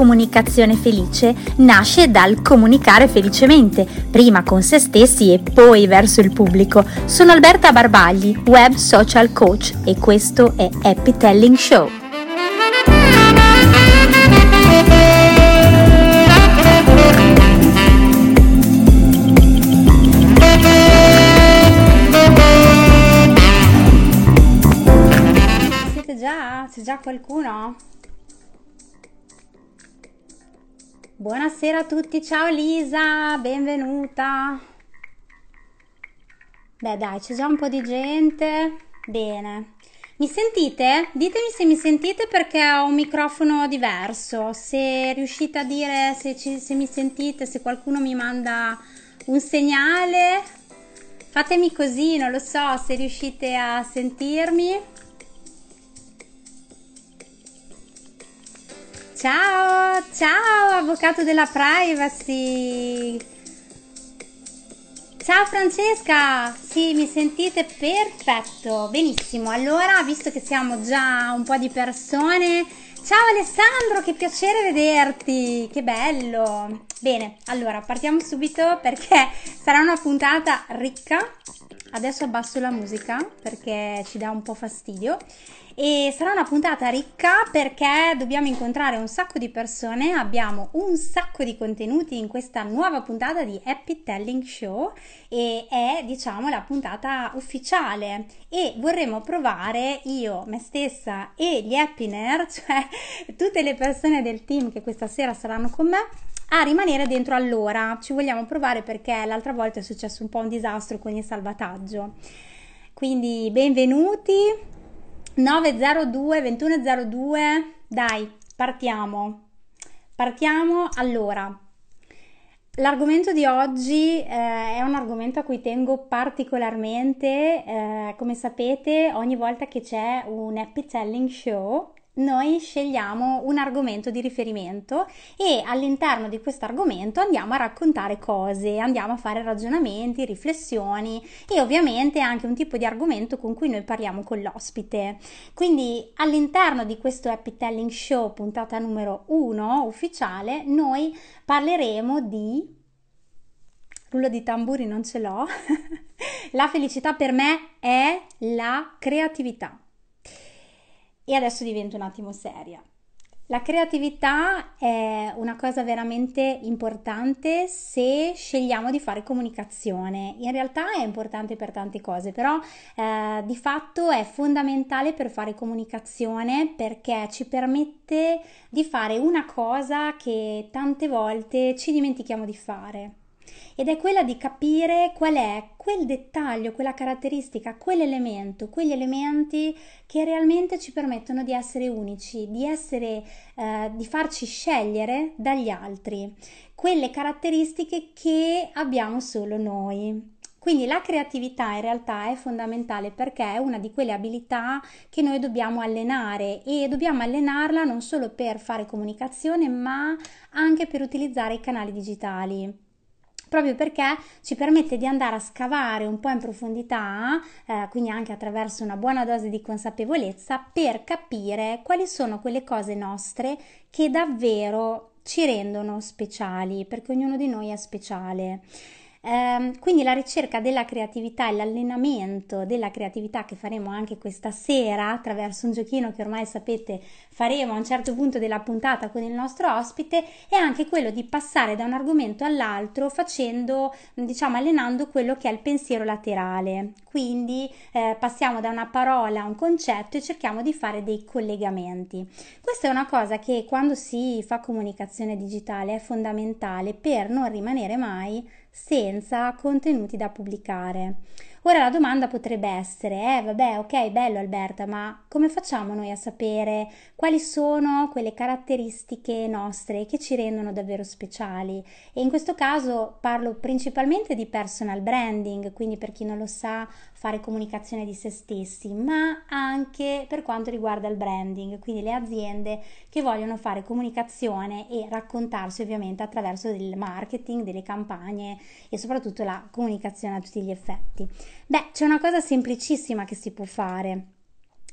comunicazione felice nasce dal comunicare felicemente, prima con se stessi e poi verso il pubblico. Sono Alberta Barbagli, web social coach e questo è Happy Telling Show. Siete già? C'è già qualcuno? Buonasera a tutti, ciao Lisa, benvenuta. Beh dai, c'è già un po' di gente. Bene. Mi sentite? Ditemi se mi sentite perché ho un microfono diverso. Se riuscite a dire se, ci, se mi sentite, se qualcuno mi manda un segnale, fatemi così, non lo so, se riuscite a sentirmi. Ciao, ciao, avvocato della privacy. Ciao Francesca, sì, mi sentite perfetto, benissimo. Allora, visto che siamo già un po' di persone, ciao Alessandro, che piacere vederti, che bello. Bene, allora partiamo subito perché sarà una puntata ricca. Adesso abbasso la musica perché ci dà un po' fastidio e sarà una puntata ricca perché dobbiamo incontrare un sacco di persone, abbiamo un sacco di contenuti in questa nuova puntata di Happy Telling Show e è diciamo la puntata ufficiale e vorremmo provare io, me stessa e gli Happiner, cioè tutte le persone del team che questa sera saranno con me a rimanere dentro all'ora. Ci vogliamo provare perché l'altra volta è successo un po' un disastro con il salvataggio. Quindi benvenuti 902 2102. Dai, partiamo. Partiamo allora. L'argomento di oggi eh, è un argomento a cui tengo particolarmente, eh, come sapete ogni volta che c'è un happy telling show noi scegliamo un argomento di riferimento e all'interno di questo argomento andiamo a raccontare cose, andiamo a fare ragionamenti, riflessioni e ovviamente anche un tipo di argomento con cui noi parliamo con l'ospite. Quindi all'interno di questo Happy Telling Show, puntata numero 1 ufficiale, noi parleremo di rullo di tamburi non ce l'ho. la felicità per me è la creatività. E adesso divento un attimo seria. La creatività è una cosa veramente importante se scegliamo di fare comunicazione. In realtà è importante per tante cose, però eh, di fatto è fondamentale per fare comunicazione perché ci permette di fare una cosa che tante volte ci dimentichiamo di fare ed è quella di capire qual è quel dettaglio, quella caratteristica, quell'elemento, quegli elementi che realmente ci permettono di essere unici, di, essere, eh, di farci scegliere dagli altri, quelle caratteristiche che abbiamo solo noi. Quindi la creatività in realtà è fondamentale perché è una di quelle abilità che noi dobbiamo allenare e dobbiamo allenarla non solo per fare comunicazione ma anche per utilizzare i canali digitali proprio perché ci permette di andare a scavare un po' in profondità, eh, quindi anche attraverso una buona dose di consapevolezza, per capire quali sono quelle cose nostre che davvero ci rendono speciali, perché ognuno di noi è speciale. Eh, quindi la ricerca della creatività e l'allenamento della creatività che faremo anche questa sera attraverso un giochino che ormai sapete faremo a un certo punto della puntata con il nostro ospite è anche quello di passare da un argomento all'altro facendo diciamo allenando quello che è il pensiero laterale. Quindi eh, passiamo da una parola a un concetto e cerchiamo di fare dei collegamenti. Questa è una cosa che quando si fa comunicazione digitale è fondamentale per non rimanere mai senza contenuti da pubblicare. Ora la domanda potrebbe essere, eh vabbè, ok, bello Alberta, ma come facciamo noi a sapere quali sono quelle caratteristiche nostre che ci rendono davvero speciali? E in questo caso parlo principalmente di personal branding, quindi per chi non lo sa, fare comunicazione di se stessi, ma anche per quanto riguarda il branding, quindi le aziende che vogliono fare comunicazione e raccontarsi ovviamente attraverso del marketing, delle campagne e soprattutto la comunicazione a tutti gli effetti. Beh, c'è una cosa semplicissima che si può fare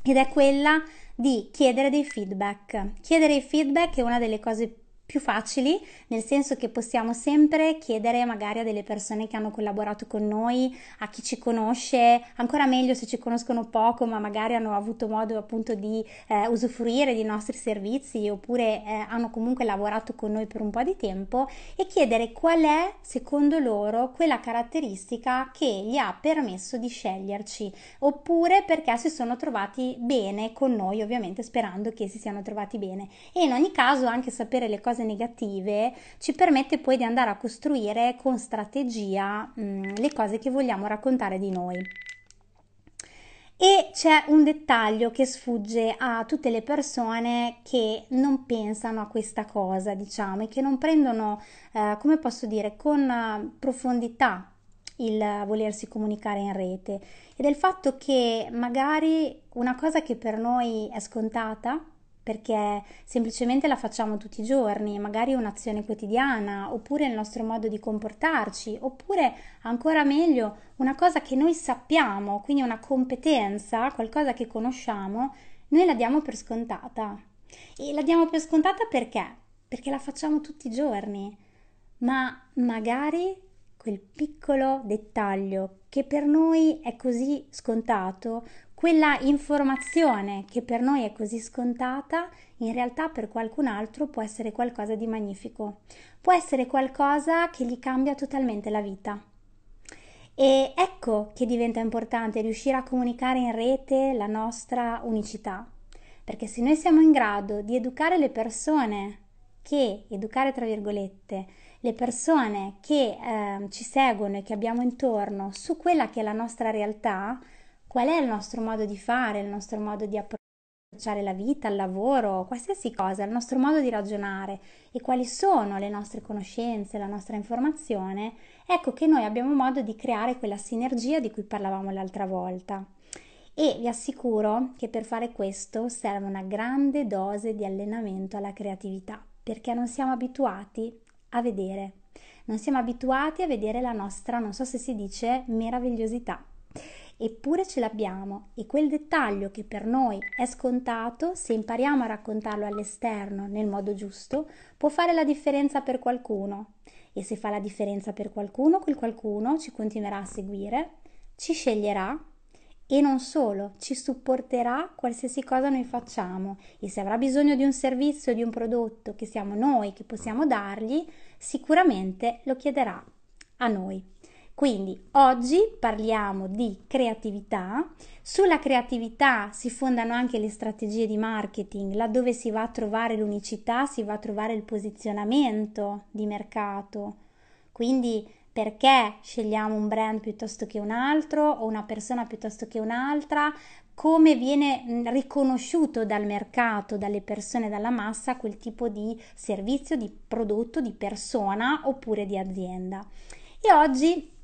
ed è quella di chiedere dei feedback. Chiedere i feedback è una delle cose più facili, nel senso che possiamo sempre chiedere magari a delle persone che hanno collaborato con noi, a chi ci conosce, ancora meglio se ci conoscono poco, ma magari hanno avuto modo appunto di eh, usufruire dei nostri servizi oppure eh, hanno comunque lavorato con noi per un po' di tempo e chiedere qual è secondo loro quella caratteristica che gli ha permesso di sceglierci, oppure perché si sono trovati bene con noi, ovviamente sperando che si siano trovati bene. E in ogni caso anche sapere le cose cose negative ci permette poi di andare a costruire con strategia mh, mm, le cose che vogliamo raccontare di noi. E c'è un dettaglio che sfugge a tutte le persone che non pensano a questa cosa, diciamo, e che non prendono, eh, come posso dire, con uh, profondità il volersi comunicare in rete ed è il fatto che magari una cosa che per noi è scontata perché semplicemente la facciamo tutti i giorni, magari un'azione quotidiana, oppure il nostro modo di comportarci, oppure ancora meglio una cosa che noi sappiamo, quindi una competenza, qualcosa che conosciamo, noi la diamo per scontata. E la diamo per scontata perché? Perché la facciamo tutti i giorni, ma magari quel piccolo dettaglio che per noi è così scontato, quella informazione che per noi è così scontata, in realtà per qualcun altro può essere qualcosa di magnifico, può essere qualcosa che gli cambia totalmente la vita. E ecco che diventa importante riuscire a comunicare in rete la nostra unicità, perché se noi siamo in grado di educare le persone che, educare tra virgolette, le persone che eh, ci seguono e che abbiamo intorno su quella che è la nostra realtà, qual è il nostro modo di fare, il nostro modo di approcciare la vita, il lavoro, qualsiasi cosa, il nostro modo di ragionare? E quali sono le nostre conoscenze, la nostra informazione, ecco che noi abbiamo modo di creare quella sinergia di cui parlavamo l'altra volta. E vi assicuro che per fare questo serve una grande dose di allenamento alla creatività, perché non siamo abituati a vedere, non siamo abituati a vedere la nostra, non so se si dice, meravigliosità eppure ce l'abbiamo e quel dettaglio che per noi è scontato, se impariamo a raccontarlo all'esterno nel modo giusto, può fare la differenza per qualcuno. E se fa la differenza per qualcuno, quel qualcuno ci continuerà a seguire, ci sceglierà e non solo, ci supporterà qualsiasi cosa noi facciamo e se avrà bisogno di un servizio, di un prodotto che siamo noi che possiamo dargli, sicuramente lo chiederà a noi. Quindi oggi parliamo di creatività. Sulla creatività si fondano anche le strategie di marketing, laddove si va a trovare l'unicità, si va a trovare il posizionamento di mercato. Quindi perché scegliamo un brand piuttosto che un altro o una persona piuttosto che un'altra, come viene riconosciuto dal mercato, dalle persone, dalla massa quel tipo di servizio, di prodotto, di persona oppure di azienda. E oggi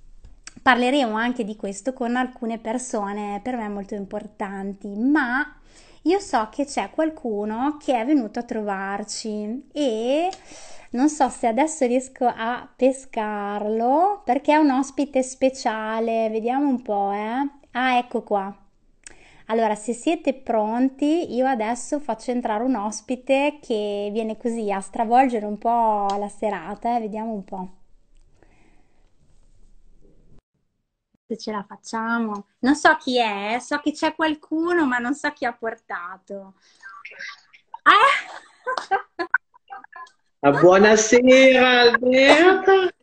Parleremo anche di questo con alcune persone per me molto importanti, ma io so che c'è qualcuno che è venuto a trovarci e non so se adesso riesco a pescarlo perché è un ospite speciale. Vediamo un po', eh. Ah, ecco qua. Allora, se siete pronti, io adesso faccio entrare un ospite che viene così a stravolgere un po' la serata, eh. Vediamo un po'. Se ce la facciamo. Non so chi è, so che c'è qualcuno, ma non so chi ha portato. Eh? Ah, buonasera Alberta.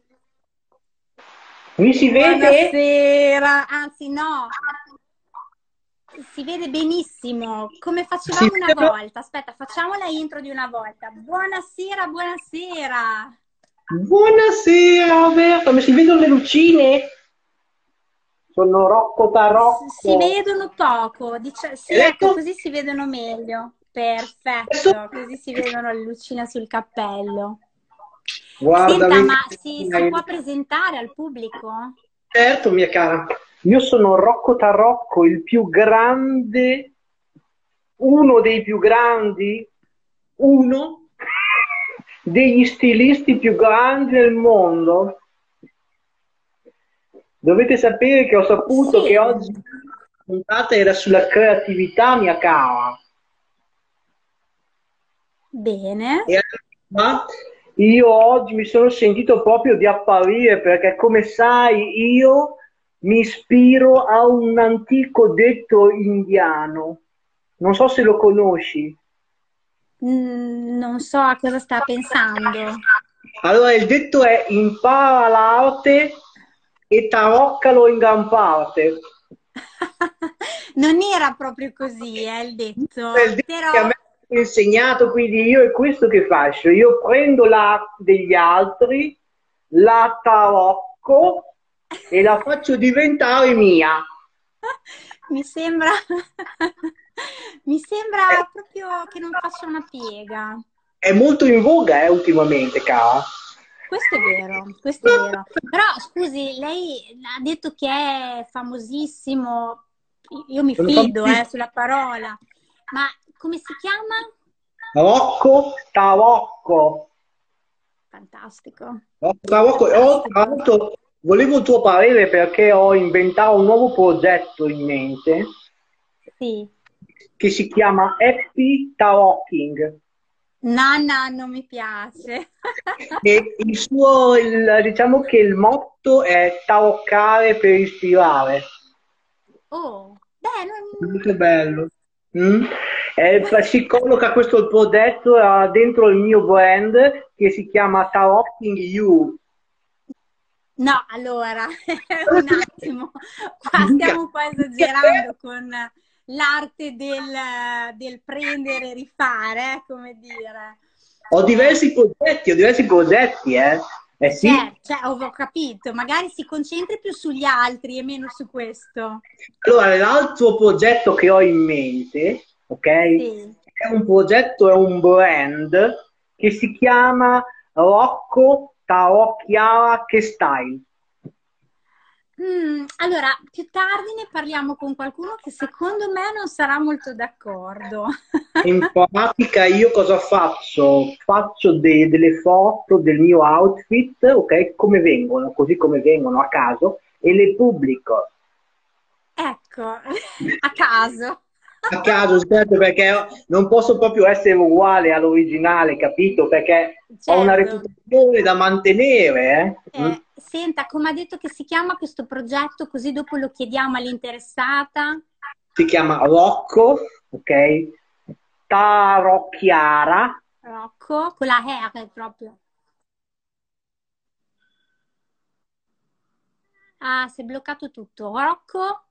Mi si vede? Buonasera, anzi no. Si vede benissimo, come facevamo una volta. Aspetta, facciamo la intro di una volta. Buonasera, buonasera. Buonasera Alberta, mi si vedono le lucine? Sono Rocco Tarocco. Si vedono poco, dice, sì, ecco, così si vedono meglio. Perfetto, così si vedono le lucine sul cappello. Guarda, Senta, ma si, si, può presentare al pubblico? Certo, mia cara. Io sono Rocco Tarocco, il più grande, uno dei più grandi, uno degli stilisti più grandi del mondo Dovete sapere che ho saputo sì. che oggi la puntata era sulla creatività, mia cara. Bene. E allora, io oggi mi sono sentito proprio di apparire perché, come sai, io mi ispiro a un antico detto indiano. Non so se lo conosci. Mm, non so a cosa sta pensando. Allora, il detto è impara l'arte e taroccalo in gran parte. non era proprio così, eh, il detto. Il detto però... che a me è insegnato, quindi io è questo che faccio. Io prendo l'arte degli altri, la tarocco e la faccio diventare mia. Mi sembra, mi sembra proprio che non faccia una piega. È molto in voga eh, ultimamente, cara. Questo è vero, questo è vero. Però scusi, lei ha detto che è famosissimo, io mi fido eh, sulla parola, ma come si chiama? Rocco Tarocco. Fantastico. Rocco Tarocco. Oh, tra l'altro, volevo il tuo parere perché ho inventato un nuovo progetto in mente. Sì. Che si chiama Happy Tarocking. No, no, non mi piace. e il suo, il, diciamo che il motto è taroccare per ispirare. Oh, beh, non... Molto bello. Mm? Eh, si colloca questo progetto dentro il mio brand che si chiama Tarocking You. No, allora, un attimo, qua stiamo un po' esagerando con l'arte del, del prendere e rifare, eh, come dire. Ho diversi progetti, ho diversi progetti, eh. Eh sì. Cioè, cioè, ho capito, magari si concentri più sugli altri e meno su questo. Allora, l'altro progetto che ho in mente, ok? Sì. È un progetto, è un brand che si chiama Rocco Tarocchiara Che Style. Mm, allora, più tardi ne parliamo con qualcuno che secondo me non sarà molto d'accordo. In pratica io cosa faccio? Faccio de- delle foto del mio outfit, ok? Come vengono, così come vengono a caso, e le pubblico. Ecco, a caso. A caso, certo, perché non posso proprio essere uguale all'originale, capito? Perché certo. ho una certo. reputazione da mantenere. Eh? eh Senta, come ha detto che si chiama questo progetto, così dopo lo chiediamo all'interessata? Si chiama Rocco, ok? Tarocchiara. Rocco, con la R proprio. Ah, si è bloccato tutto. Rocco?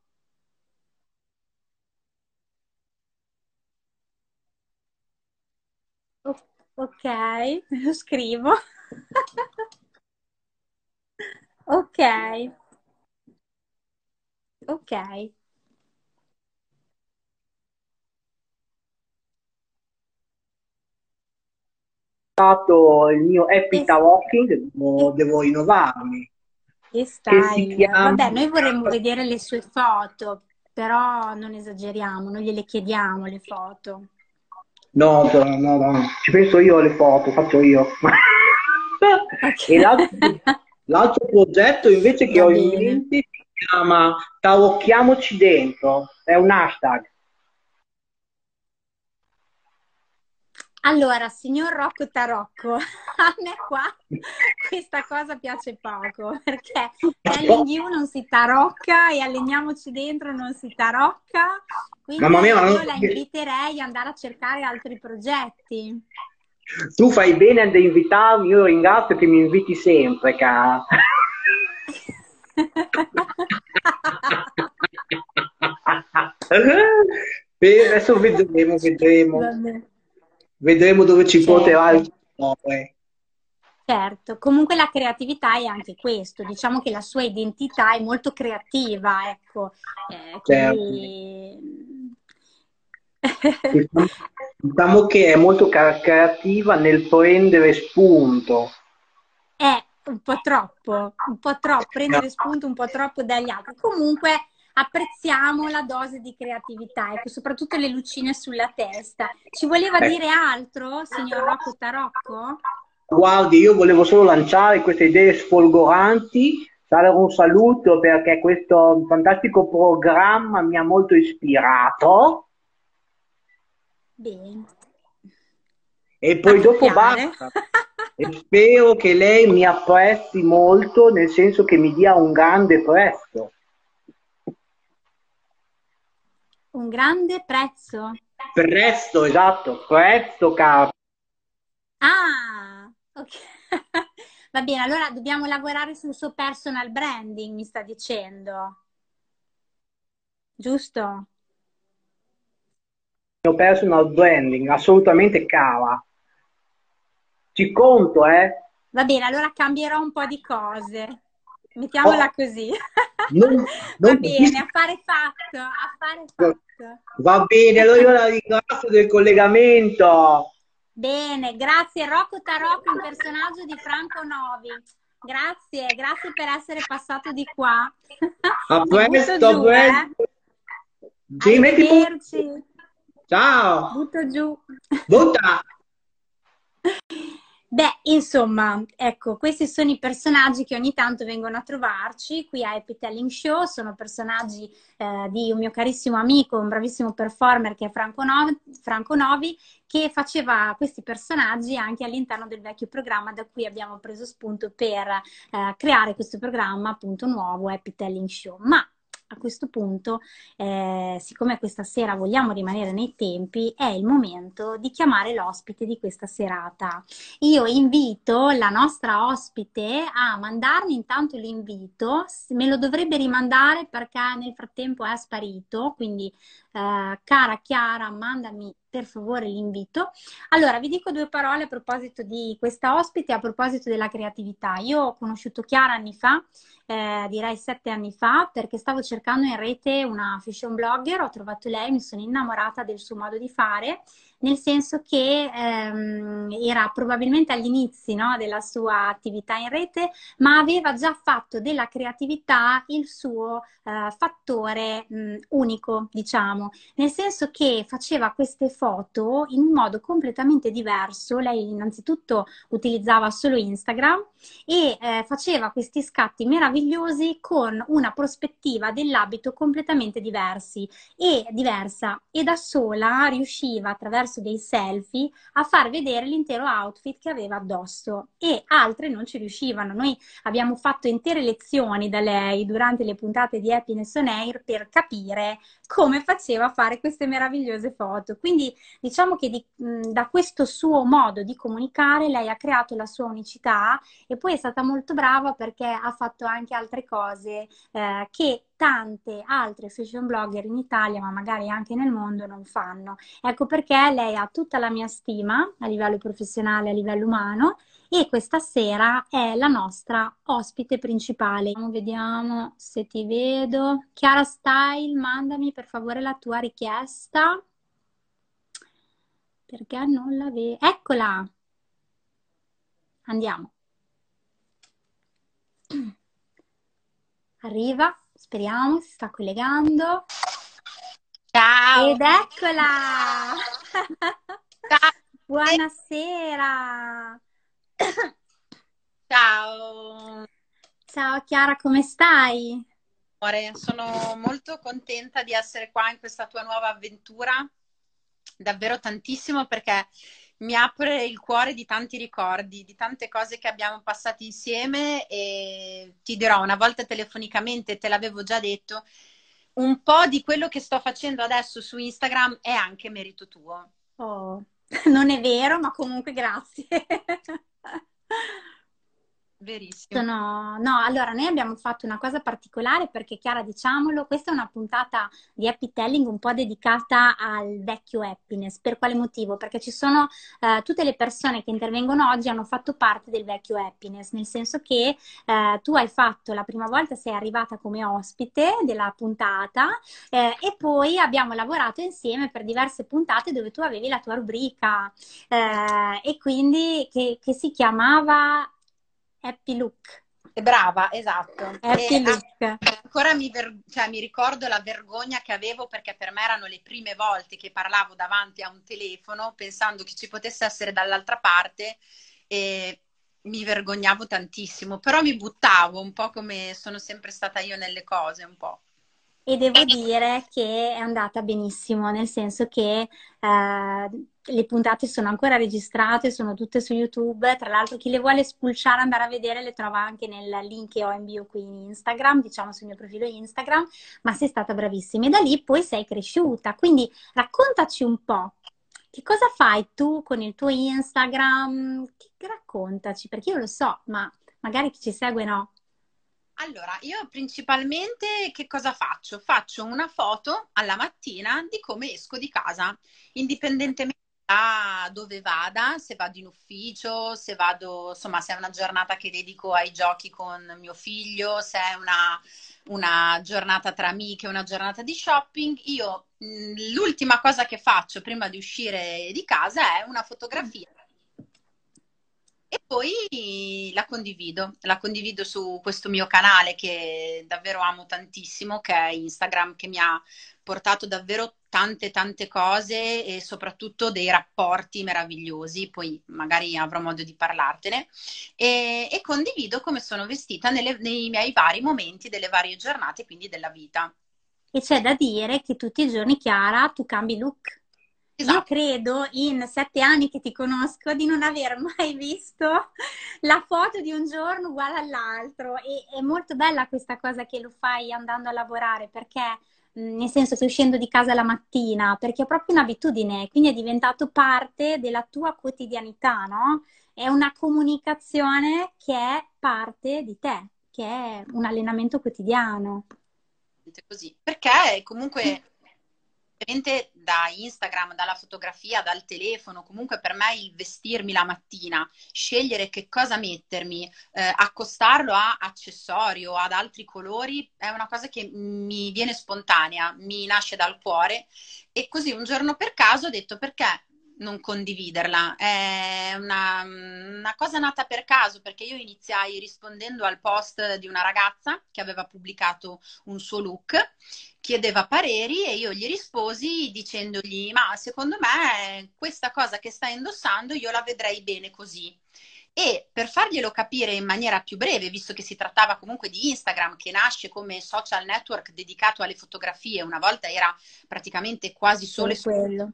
Ok, lo scrivo. Ok. Ok. il mio Happy Walking, devo, devo innovarmi. Che. Chiama... Vabbè, noi vorremmo vedere le sue foto, però non esageriamo, non gliele chiediamo le foto. No, no, no, ci penso io alle foto, faccio io. E l'altro, L'altro progetto invece che ho in mente si chiama Tarocchiamoci dentro, è un hashtag. Allora, signor Rocco Tarocco, a me qua questa cosa piace poco perché You non si tarocca e alleniamoci dentro non si tarocca, quindi Mamma mia, io non... la inviterei ad andare a cercare altri progetti. Tu fai bene ad invitarmi, io ringrazio che mi inviti sempre, cara. Beh, adesso vedremo, vedremo. Vedremo dove ci certo. porterà il nome. Certo, comunque la creatività è anche questo, diciamo che la sua identità è molto creativa, ecco. Eh, quindi... certo Diciamo, diciamo che è molto creativa nel prendere spunto. È un po' troppo, un po' troppo, prendere spunto un po' troppo dagli altri. Comunque apprezziamo la dose di creatività, ecco, soprattutto le lucine sulla testa. Ci voleva eh. dire altro, signor Rocco Tarocco? Guardi, io volevo solo lanciare queste idee sfolgoranti, dare un saluto perché questo fantastico programma mi ha molto ispirato Bene. E poi dopo basta. e spero che lei mi apprezzi molto, nel senso che mi dia un grande prezzo. Un grande prezzo? Prezzo, esatto, prezzo, caro. Ah, ok. Va bene, allora dobbiamo lavorare sul suo personal branding, mi sta dicendo. Giusto? Il mio personal branding, assolutamente cara. Ci conto, eh? Va bene, allora cambierò un po' di cose. Mettiamola oh, così. Non, non Va bene, affare fatto, affare fatto. Va bene, allora io la ringrazio del collegamento. Bene, grazie Rocco Tarocco, un personaggio di Franco Novi. Grazie, grazie per essere passato di qua. A presto, a presto. Eh. Arrivederci. Ciao. Butto giù. Butta. Beh, insomma, ecco, questi sono i personaggi che ogni tanto vengono a trovarci qui a Happy Telling Show, sono personaggi eh, di un mio carissimo amico, un bravissimo performer che è Franco Novi, Franco Novi, che faceva questi personaggi anche all'interno del vecchio programma da cui abbiamo preso spunto per eh, creare questo programma appunto nuovo, Happy Telling Show. Ma a questo punto, eh, siccome questa sera vogliamo rimanere nei tempi, è il momento di chiamare l'ospite di questa serata. Io invito la nostra ospite a mandarmi intanto l'invito, me lo dovrebbe rimandare perché nel frattempo è sparito, quindi eh, cara Chiara, mandami per favore l'invito. Allora, vi dico due parole a proposito di questa ospite, a proposito della creatività. Io ho conosciuto Chiara anni fa, eh, direi sette anni fa, perché stavo cercando in rete una fashion blogger, ho trovato lei, mi sono innamorata del suo modo di fare nel senso che ehm, era probabilmente agli inizi no, della sua attività in rete, ma aveva già fatto della creatività il suo eh, fattore mh, unico, diciamo, nel senso che faceva queste foto in un modo completamente diverso. Lei innanzitutto utilizzava solo Instagram e eh, faceva questi scatti meravigliosi con una prospettiva dell'abito completamente diversi e diversa e da sola riusciva attraverso attraverso dei selfie a far vedere l'intero outfit che aveva addosso e altre non ci riuscivano. Noi abbiamo fatto intere lezioni da lei durante le puntate di Happiness on Air per capire come faceva a fare queste meravigliose foto. Quindi diciamo che di, mh, da questo suo modo di comunicare lei ha creato la sua unicità e poi è stata molto brava perché ha fatto anche altre cose eh, che tante altre fashion blogger in Italia, ma magari anche nel mondo, non fanno. Ecco perché lei ha tutta la mia stima a livello professionale, a livello umano e questa sera è la nostra ospite principale. Vediamo se ti vedo. Chiara Style, mandami per favore la tua richiesta. Perché non la vedo? Eccola! Andiamo. Arriva, speriamo, si sta collegando. Ciao! Ed eccola! Ciao! Buonasera! Ciao! Ciao Chiara, come stai? Sono molto contenta di essere qua in questa tua nuova avventura, davvero tantissimo perché mi apre il cuore di tanti ricordi, di tante cose che abbiamo passato insieme e ti dirò, una volta telefonicamente, te l'avevo già detto, un po' di quello che sto facendo adesso su Instagram è anche merito tuo. Oh, non è vero, ma comunque grazie. Verissimo. Sono... No, allora noi abbiamo fatto una cosa particolare perché, Chiara, diciamolo, questa è una puntata di Happy Telling un po' dedicata al vecchio happiness. Per quale motivo? Perché ci sono eh, tutte le persone che intervengono oggi hanno fatto parte del vecchio happiness, nel senso che eh, tu hai fatto la prima volta, sei arrivata come ospite della puntata eh, e poi abbiamo lavorato insieme per diverse puntate dove tu avevi la tua rubrica eh, e quindi che, che si chiamava Happy Look. Brava, esatto. Happy e Look. Ancora mi, ver- cioè, mi, ricordo la vergogna che avevo perché per me erano le prime volte che parlavo davanti a un telefono pensando che ci potesse essere dall'altra parte e mi vergognavo tantissimo, però mi buttavo un po' come sono sempre stata io nelle cose, un po' e devo dire che è andata benissimo, nel senso che eh, le puntate sono ancora registrate, sono tutte su YouTube. Tra l'altro, chi le vuole spulciare, andare a vedere, le trova anche nel link che ho in bio qui in Instagram, diciamo sul mio profilo Instagram. Ma sei stata bravissima e da lì poi sei cresciuta. Quindi raccontaci un po'. Che cosa fai tu con il tuo Instagram? Raccontaci, perché io lo so, ma magari chi ci segue no. Allora, io principalmente che cosa faccio? Faccio una foto alla mattina di come esco di casa, indipendentemente da dove vada, se vado in ufficio, se vado, insomma, se è una giornata che dedico ai giochi con mio figlio, se è una, una giornata tra amiche, una giornata di shopping, io l'ultima cosa che faccio prima di uscire di casa è una fotografia e poi la condivido, la condivido su questo mio canale che davvero amo tantissimo, che è Instagram, che mi ha portato davvero tante tante cose e soprattutto dei rapporti meravigliosi, poi magari avrò modo di parlartene, e, e condivido come sono vestita nelle, nei miei vari momenti delle varie giornate, quindi della vita. E c'è da dire che tutti i giorni, Chiara, tu cambi look. Esatto. Io credo in sette anni che ti conosco di non aver mai visto la foto di un giorno uguale all'altro e è molto bella questa cosa che lo fai andando a lavorare perché nel senso stai uscendo di casa la mattina perché è proprio un'abitudine, quindi è diventato parte della tua quotidianità, no? È una comunicazione che è parte di te, che è un allenamento quotidiano. Così, perché comunque ovviamente da Instagram, dalla fotografia, dal telefono, comunque per me il vestirmi la mattina, scegliere che cosa mettermi, eh, accostarlo a accessorio, ad altri colori, è una cosa che mi viene spontanea, mi nasce dal cuore. E così un giorno per caso ho detto perché non condividerla. È una, una, cosa nata per caso perché io iniziai rispondendo al post di una ragazza che aveva pubblicato un suo look, chiedeva pareri e io gli risposi dicendogli ma secondo me questa cosa che stai indossando io la vedrei bene così. E per farglielo capire in maniera più breve, visto che si trattava comunque di Instagram, che nasce come social network dedicato alle fotografie, una volta era praticamente quasi solo quello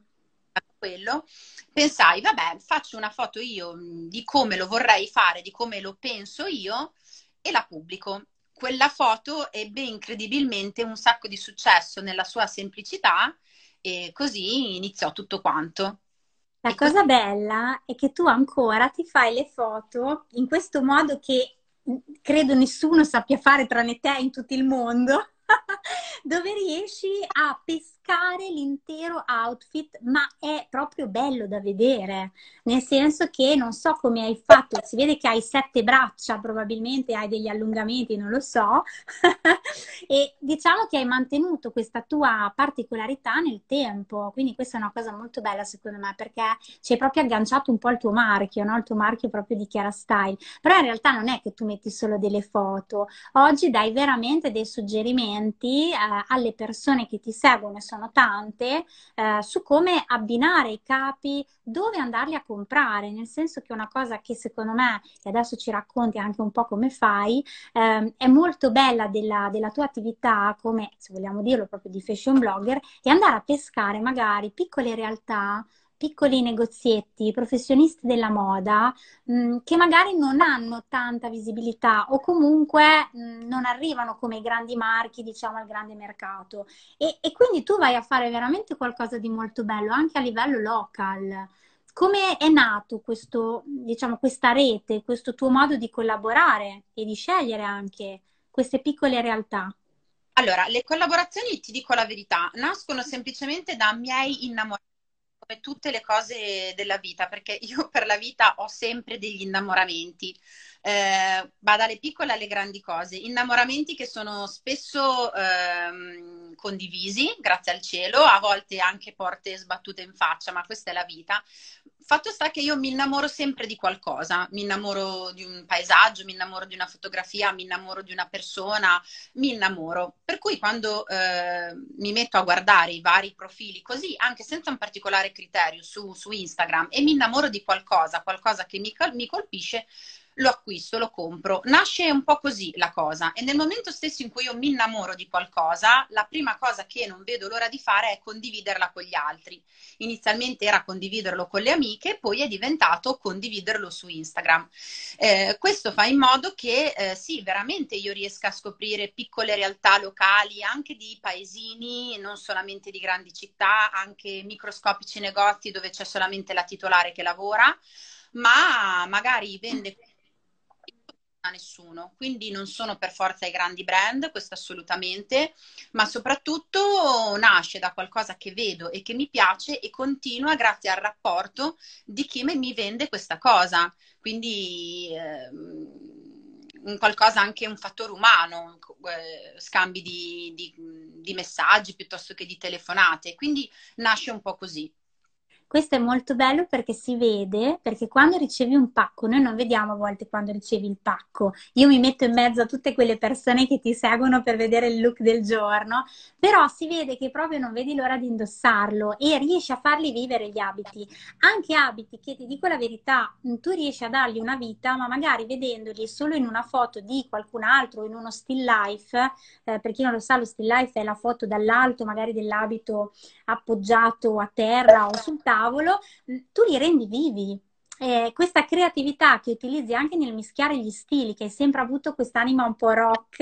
quello, pensai, vabbè, faccio una foto io mm, di come lo vorrei fare, di come lo penso io e la pubblico. Quella foto ebbe incredibilmente un sacco di successo nella sua semplicità e così iniziò tutto quanto. La cosa bella è che tu ancora ti fai le foto in questo modo che mm, credo nessuno sappia fare tranne te in tutto il mondo, dove riesci a pescare toccare l'intero outfit, ma è proprio bello da vedere, nel senso che non so come hai fatto, si vede che hai sette braccia, probabilmente hai degli allungamenti, non lo so, e diciamo che hai mantenuto questa tua particolarità nel tempo, quindi questa è una cosa molto bella secondo me, perché ci hai proprio agganciato un po' il tuo marchio, no? il tuo marchio proprio di Chiara Style, però in realtà non è che tu metti solo delle foto, oggi dai veramente dei suggerimenti eh, alle persone che ti seguono e sono sono tante, eh, su come abbinare i capi, dove andarli a comprare, nel senso che una cosa che secondo me, e adesso ci racconti anche un po' come fai, eh, è molto bella della, della tua attività, come se vogliamo dirlo proprio di fashion blogger, è andare a pescare magari piccole realtà piccoli negozietti, professionisti della moda mh, mm, che magari non hanno tanta visibilità o comunque mh, mm, non arrivano come i grandi marchi, diciamo, al grande mercato. E, e quindi tu vai a fare veramente qualcosa di molto bello anche a livello local. Come è nato questo, diciamo, questa rete, questo tuo modo di collaborare e di scegliere anche queste piccole realtà? Allora, le collaborazioni, ti dico la verità, nascono semplicemente da miei innamorati come tutte le cose della vita, perché io per la vita ho sempre degli innamoramenti, eh, va dalle piccole alle grandi cose, innamoramenti che sono spesso ehm, condivisi, grazie al cielo, a volte anche porte sbattute in faccia, ma questa è la vita. Fatto sta che io mi innamoro sempre di qualcosa, mi innamoro di un paesaggio, mi innamoro di una fotografia, mi innamoro di una persona, mi innamoro. Per cui quando eh, mi metto a guardare i vari profili così, anche senza un particolare criterio su, su Instagram, e mi innamoro di qualcosa, qualcosa che mi, mi colpisce, lo acquisto, lo compro. Nasce un po' così la cosa e nel momento stesso in cui io mi innamoro di qualcosa, la prima cosa che non vedo l'ora di fare è condividerla con gli altri. Inizialmente era condividerlo con le amiche, poi è diventato condividerlo su Instagram. Eh, questo fa in modo che eh, sì, veramente io riesca a scoprire piccole realtà locali, anche di paesini, non solamente di grandi città, anche microscopici negozi dove c'è solamente la titolare che lavora, ma magari vende a nessuno, quindi non sono per forza i grandi brand, questo assolutamente, ma soprattutto nasce da qualcosa che vedo e che mi piace e continua grazie al rapporto di chi mi vende questa cosa. Quindi ehm, qualcosa anche un fattore umano, eh, scambi di, di, di messaggi piuttosto che di telefonate, quindi nasce un po' così. Questo è molto bello perché si vede, perché quando ricevi un pacco, noi non vediamo a volte quando ricevi il pacco. Io mi metto in mezzo a tutte quelle persone che ti seguono per vedere il look del giorno, però si vede che proprio non vedi l'ora di indossarlo e riesci a farli vivere gli abiti. Anche abiti che ti dico la verità, tu riesci a dargli una vita, ma magari vedendoli solo in una foto di qualcun altro, in uno still life, eh, per chi non lo sa, lo still life è la foto dall'alto magari dell'abito appoggiato a terra o sul tavolo tavolo, tu li rendi vivi. Eh, questa creatività che utilizzi anche nel mischiare gli stili, che hai sempre avuto quest'anima un po' rock,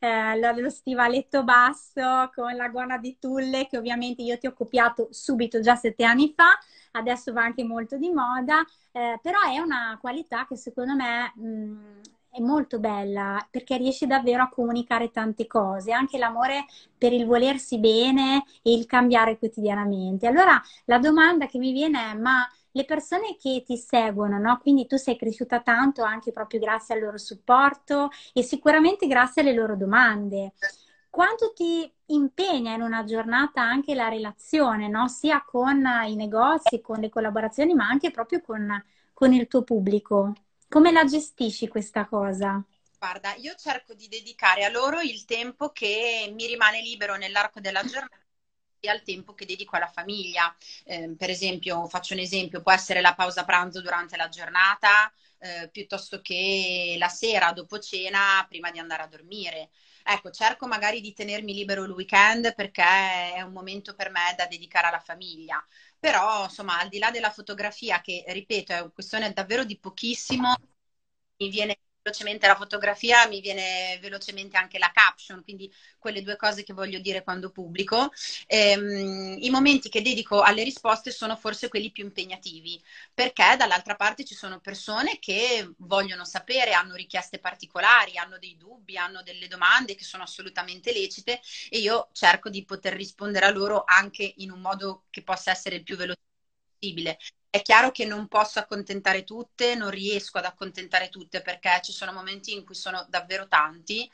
eh, lo stivaletto basso con la gonna di tulle, che ovviamente io ti ho copiato subito già sette anni fa, adesso va anche molto di moda, eh, però è una qualità che secondo me mh, è molto bella perché riesci davvero a comunicare tante cose, anche l'amore per il volersi bene e il cambiare quotidianamente. Allora la domanda che mi viene è: ma le persone che ti seguono, no? Quindi tu sei cresciuta tanto anche proprio grazie al loro supporto e sicuramente grazie alle loro domande. Quanto ti impegna in una giornata anche la relazione, no? Sia con i negozi, con le collaborazioni, ma anche proprio con, con il tuo pubblico? Come la gestisci questa cosa? Guarda, io cerco di dedicare a loro il tempo che mi rimane libero nell'arco della giornata al tempo che dedico alla famiglia. Eh, per esempio, faccio un esempio, può essere la pausa pranzo durante la giornata, eh, piuttosto che la sera dopo cena prima di andare a dormire. Ecco, cerco magari di tenermi libero il weekend perché è un momento per me da dedicare alla famiglia però insomma al di là della fotografia che ripeto è una questione davvero di pochissimo mi viene velocemente la fotografia, mi viene velocemente anche la caption, quindi quelle due cose che voglio dire quando pubblico. Ehm, I momenti che dedico alle risposte sono forse quelli più impegnativi, perché dall'altra parte ci sono persone che vogliono sapere, hanno richieste particolari, hanno dei dubbi, hanno delle domande che sono assolutamente lecite e io cerco di poter rispondere a loro anche in un modo che possa essere il più veloce possibile. È chiaro che non posso accontentare tutte, non riesco ad accontentare tutte perché ci sono momenti in cui sono davvero tanti,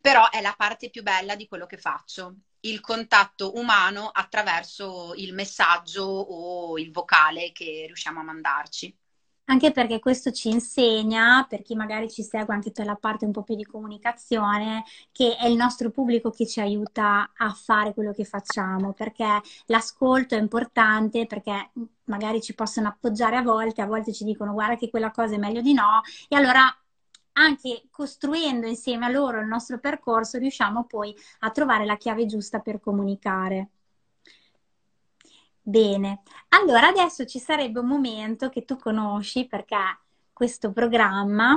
però è la parte più bella di quello che faccio, il contatto umano attraverso il messaggio o il vocale che riusciamo a mandarci. Anche perché questo ci insegna, per chi magari ci segue anche per la parte un po' più di comunicazione, che è il nostro pubblico che ci aiuta a fare quello che facciamo, perché l'ascolto è importante, perché magari ci possono appoggiare a volte, a volte ci dicono guarda che quella cosa è meglio di no, e allora anche costruendo insieme a loro il nostro percorso riusciamo poi a trovare la chiave giusta per comunicare. Bene, allora adesso ci sarebbe un momento che tu conosci perché questo programma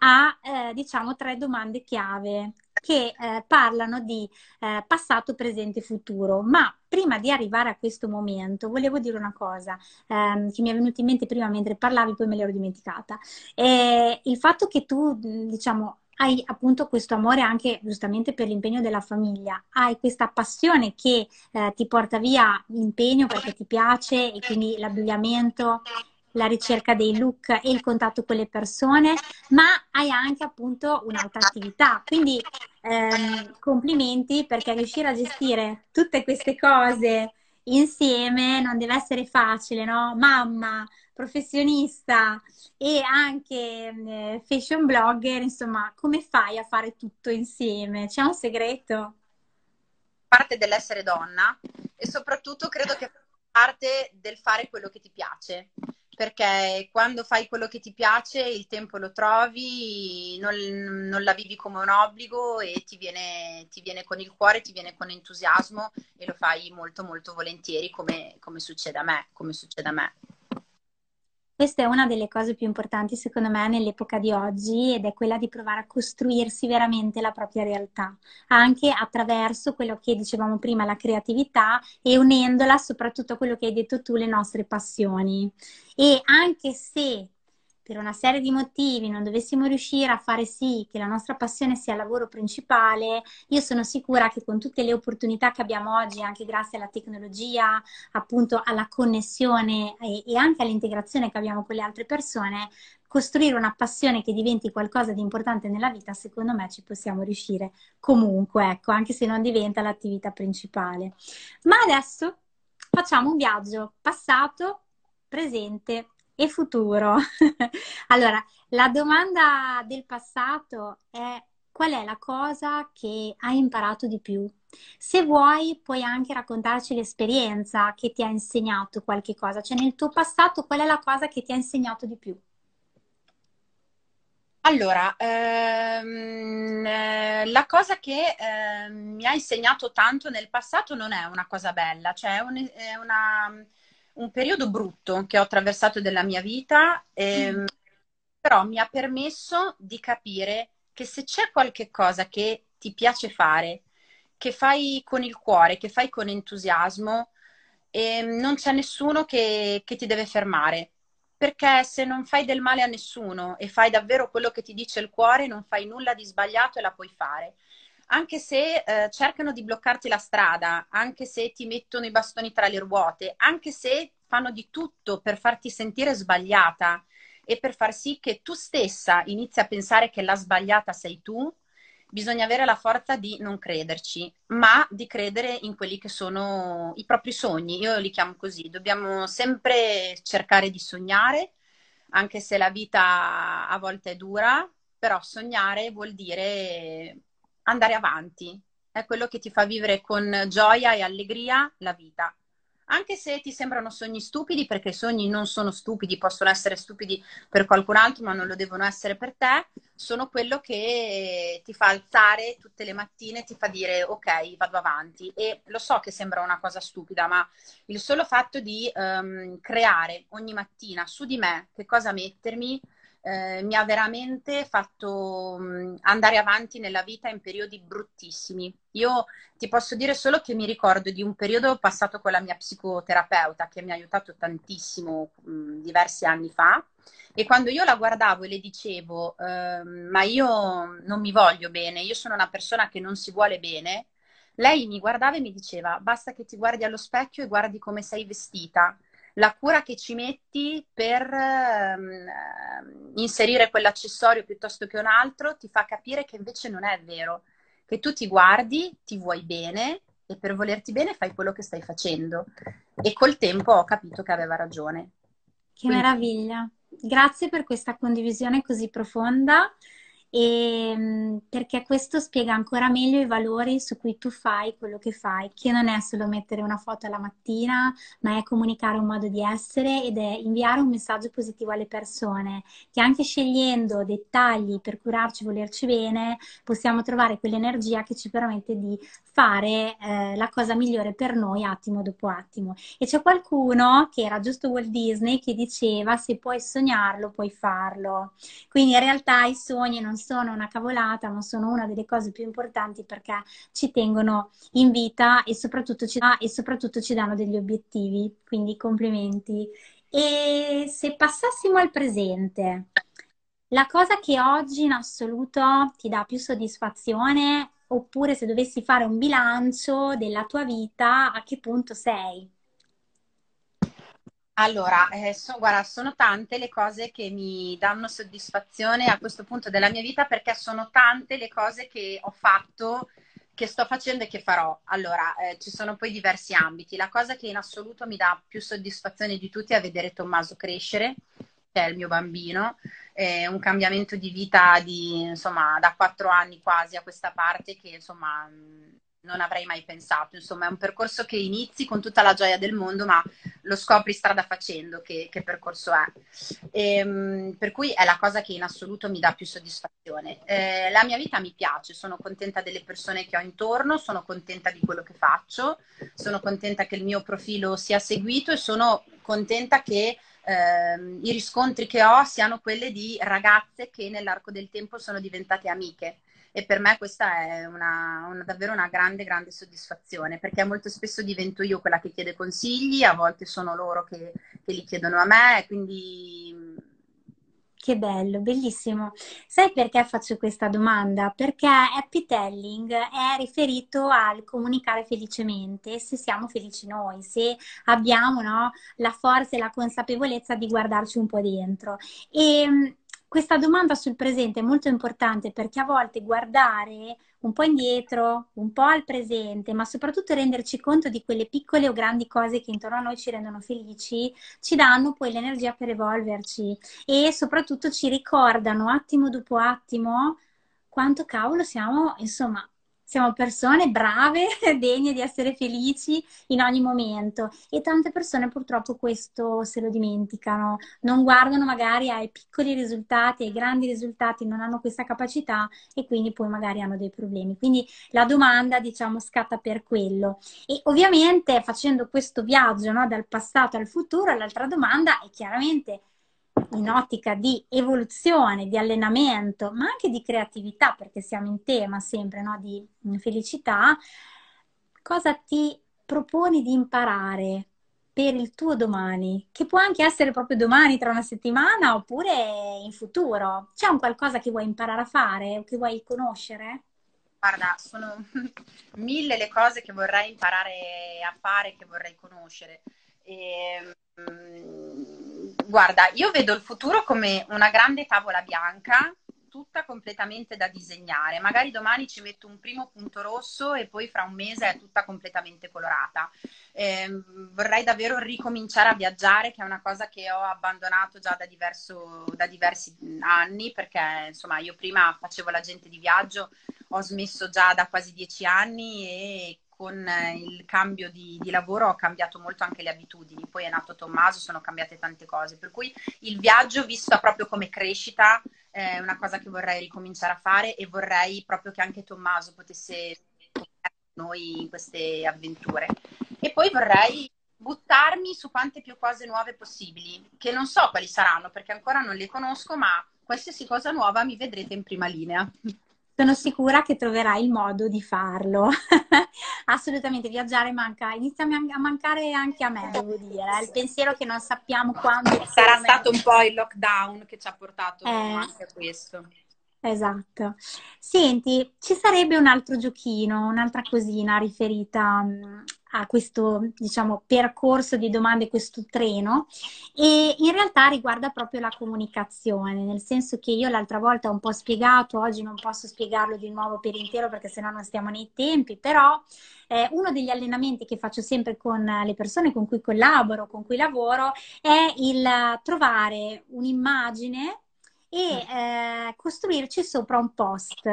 ha, eh, diciamo, tre domande chiave che eh, parlano di eh, passato, presente e futuro. Ma prima di arrivare a questo momento, volevo dire una cosa ehm, che mi è venuta in mente prima mentre parlavi, poi me l'ero dimenticata. il fatto che tu, diciamo, hai appunto questo amore anche giustamente per l'impegno della famiglia, hai questa passione che eh, ti porta via l'impegno perché ti piace e quindi l'abbigliamento, la ricerca dei look e il contatto con le persone, ma hai anche appunto un'altra attività. Quindi ehm, complimenti perché riuscire a gestire tutte queste cose insieme non deve essere facile, no? Mamma, professionista e anche eh, fashion blogger, insomma, come fai a fare tutto insieme? C'è un segreto? Parte dell'essere donna e soprattutto credo che parte del fare quello che ti piace. perché quando fai quello che ti piace il tempo lo trovi, non, non la vivi come un obbligo e ti viene, ti viene, con il cuore, ti viene con entusiasmo e lo fai molto molto volentieri come, come succede a me, come succede a me. Questa è una delle cose più importanti secondo me nell'epoca di oggi ed è quella di provare a costruirsi veramente la propria realtà, anche attraverso quello che dicevamo prima, la creatività e unendola soprattutto a quello che hai detto tu, le nostre passioni. E anche se per una serie di motivi non dovessimo riuscire a fare sì che la nostra passione sia il lavoro principale, io sono sicura che con tutte le opportunità che abbiamo oggi, anche grazie alla tecnologia, appunto alla connessione e, e anche all'integrazione che abbiamo con le altre persone, costruire una passione che diventi qualcosa di importante nella vita, secondo me ci possiamo riuscire comunque, ecco, anche se non diventa l'attività principale. Ma adesso facciamo un viaggio passato, presente e futuro. allora, la domanda del passato è qual è la cosa che hai imparato di più? Se vuoi, puoi anche raccontarci l'esperienza che ti ha insegnato qualche cosa, cioè nel tuo passato qual è la cosa che ti ha insegnato di più? Allora, ehm, eh, la cosa che eh, mi ha insegnato tanto nel passato non è una cosa bella, cioè è, un, è una un periodo brutto che ho attraversato della mia vita, ehm, mm. però mi ha permesso di capire che se c'è qualche cosa che ti piace fare, che fai con il cuore, che fai con entusiasmo, ehm, non c'è nessuno che, che ti deve fermare. Perché se non fai del male a nessuno e fai davvero quello che ti dice il cuore, non fai nulla di sbagliato e la puoi fare anche se eh, cercano di bloccarti la strada, anche se ti mettono i bastoni tra le ruote, anche se fanno di tutto per farti sentire sbagliata e per far sì che tu stessa inizi a pensare che la sbagliata sei tu, bisogna avere la forza di non crederci, ma di credere in quelli che sono i propri sogni. Io li chiamo così. Dobbiamo sempre cercare di sognare, anche se la vita a volte è dura, però sognare vuol dire andare avanti, è quello che ti fa vivere con gioia e allegria la vita. Anche se ti sembrano sogni stupidi, perché i sogni non sono stupidi, possono essere stupidi per qualcun altro, ma non lo devono essere per te, sono quello che ti fa alzare tutte le mattine, ti fa dire ok, vado avanti. E lo so che sembra una cosa stupida, ma il solo fatto di um, creare ogni mattina su di me che cosa mettermi, eh, mi ha veramente fatto mm, andare avanti nella vita in periodi bruttissimi. Io ti posso dire solo che mi ricordo di un periodo passato con la mia psicoterapeuta che mi ha aiutato tantissimo mh, mm, diversi anni fa e quando io la guardavo e le dicevo eh, ma io non mi voglio bene, io sono una persona che non si vuole bene, lei mi guardava e mi diceva basta che ti guardi allo specchio e guardi come sei vestita la cura che ci metti per um, inserire quell'accessorio piuttosto che un altro ti fa capire che invece non è vero, che tu ti guardi, ti vuoi bene e per volerti bene fai quello che stai facendo. E col tempo ho capito che aveva ragione. Che Quindi... meraviglia! Grazie per questa condivisione così profonda e ehm, perché questo spiega ancora meglio i valori su cui tu fai quello che fai, che non è solo mettere una foto alla mattina, ma è comunicare un modo di essere ed è inviare un messaggio positivo alle persone, che anche scegliendo dettagli per curarci, volerci bene, possiamo trovare quell'energia che ci permette di fare eh, la cosa migliore per noi attimo dopo attimo. E c'è qualcuno, che era giusto Walt Disney, che diceva se puoi sognarlo, puoi farlo. Quindi in realtà i sogni non sono una cavolata, ma sono una delle cose più importanti perché ci tengono in vita e soprattutto ci, e soprattutto ci danno degli obiettivi. Quindi complimenti. E se passassimo al presente, la cosa che oggi in assoluto ti dà più soddisfazione, oppure se dovessi fare un bilancio della tua vita, a che punto sei? Allora, eh, so, guarda, sono tante le cose che mi danno soddisfazione a questo punto della mia vita perché sono tante le cose che ho fatto, che sto facendo e che farò. Allora, eh, ci sono poi diversi ambiti. La cosa che in assoluto mi dà più soddisfazione di tutti è vedere Tommaso crescere è il mio bambino, eh, un cambiamento di vita di, insomma, da quattro anni quasi a questa parte che, insomma, non avrei mai pensato. Insomma, è un percorso che inizi con tutta la gioia del mondo, ma lo scopri strada facendo che, che percorso è. E, ehm, per cui è la cosa che in assoluto mi dà più soddisfazione. Eh, la mia vita mi piace, sono contenta delle persone che ho intorno, sono contenta di quello che faccio, sono contenta che il mio profilo sia seguito e sono contenta che eh, i riscontri che ho siano quelli di ragazze che nell'arco del tempo sono diventate amiche. E per me questa è una, una, davvero una grande, grande soddisfazione perché molto spesso divento io quella che chiede consigli, a volte sono loro che, che li chiedono a me, quindi che bello, bellissimo. Sai perché faccio questa domanda? Perché happy telling è riferito al comunicare felicemente, se siamo felici noi, se abbiamo no, la forza e la consapevolezza di guardarci un po' dentro. E questa domanda sul presente è molto importante perché a volte guardare un po' indietro, un po' al presente, ma soprattutto renderci conto di quelle piccole o grandi cose che intorno a noi ci rendono felici, ci danno poi l'energia per evolverci e soprattutto ci ricordano attimo dopo attimo quanto cavolo siamo, insomma, siamo persone brave, degne di essere felici in ogni momento e tante persone purtroppo questo se lo dimenticano, non guardano magari ai piccoli risultati, ai grandi risultati, non hanno questa capacità e quindi poi magari hanno dei problemi. Quindi la domanda, diciamo, scatta per quello. E ovviamente facendo questo viaggio no, dal passato al futuro, l'altra domanda è chiaramente in ottica di evoluzione, di allenamento, ma anche di creatività, perché siamo in tema sempre no? di felicità, cosa ti proponi di imparare per il tuo domani, che può anche essere proprio domani, tra una settimana, oppure in futuro? C'è un qualcosa che vuoi imparare a fare o che vuoi conoscere? Guarda, sono mille le cose che vorrei imparare a fare, che vorrei conoscere. E, um, guarda, io vedo il futuro come una grande tavola bianca, tutta completamente da disegnare. Magari domani ci metto un primo punto rosso e poi fra un mese è tutta completamente colorata. Eh, vorrei davvero ricominciare a viaggiare, che è una cosa che ho abbandonato già da, diverso, da diversi anni, perché insomma io prima facevo l'agente di viaggio, ho smesso già da quasi dieci anni e con eh, il cambio di, di, lavoro ho cambiato molto anche le abitudini, poi è nato Tommaso, sono cambiate tante cose, per cui il viaggio visto proprio come crescita è una cosa che vorrei ricominciare a fare e vorrei proprio che anche Tommaso potesse con noi in queste avventure. E poi vorrei buttarmi su quante più cose nuove possibili, che non so quali saranno perché ancora non le conosco, ma qualsiasi cosa nuova mi vedrete in prima linea sono sicura che troverai il modo di farlo. Assolutamente, viaggiare manca, inizia a mancare anche a me, devo dire. Il pensiero che non sappiamo quando. Sarà come... stato un po' il lockdown che ci ha portato eh, anche a questo. Esatto. Senti, ci sarebbe un altro giochino, un'altra cosina riferita mm, a questo, diciamo, percorso di domande, questo treno, e in realtà riguarda proprio la comunicazione, nel senso che io l'altra volta ho un po' spiegato, oggi non posso spiegarlo di nuovo per intero perché sennò non stiamo nei tempi, però eh, uno degli allenamenti che faccio sempre con le persone con cui collaboro, con cui lavoro, è il trovare un'immagine e eh, costruirci sopra un post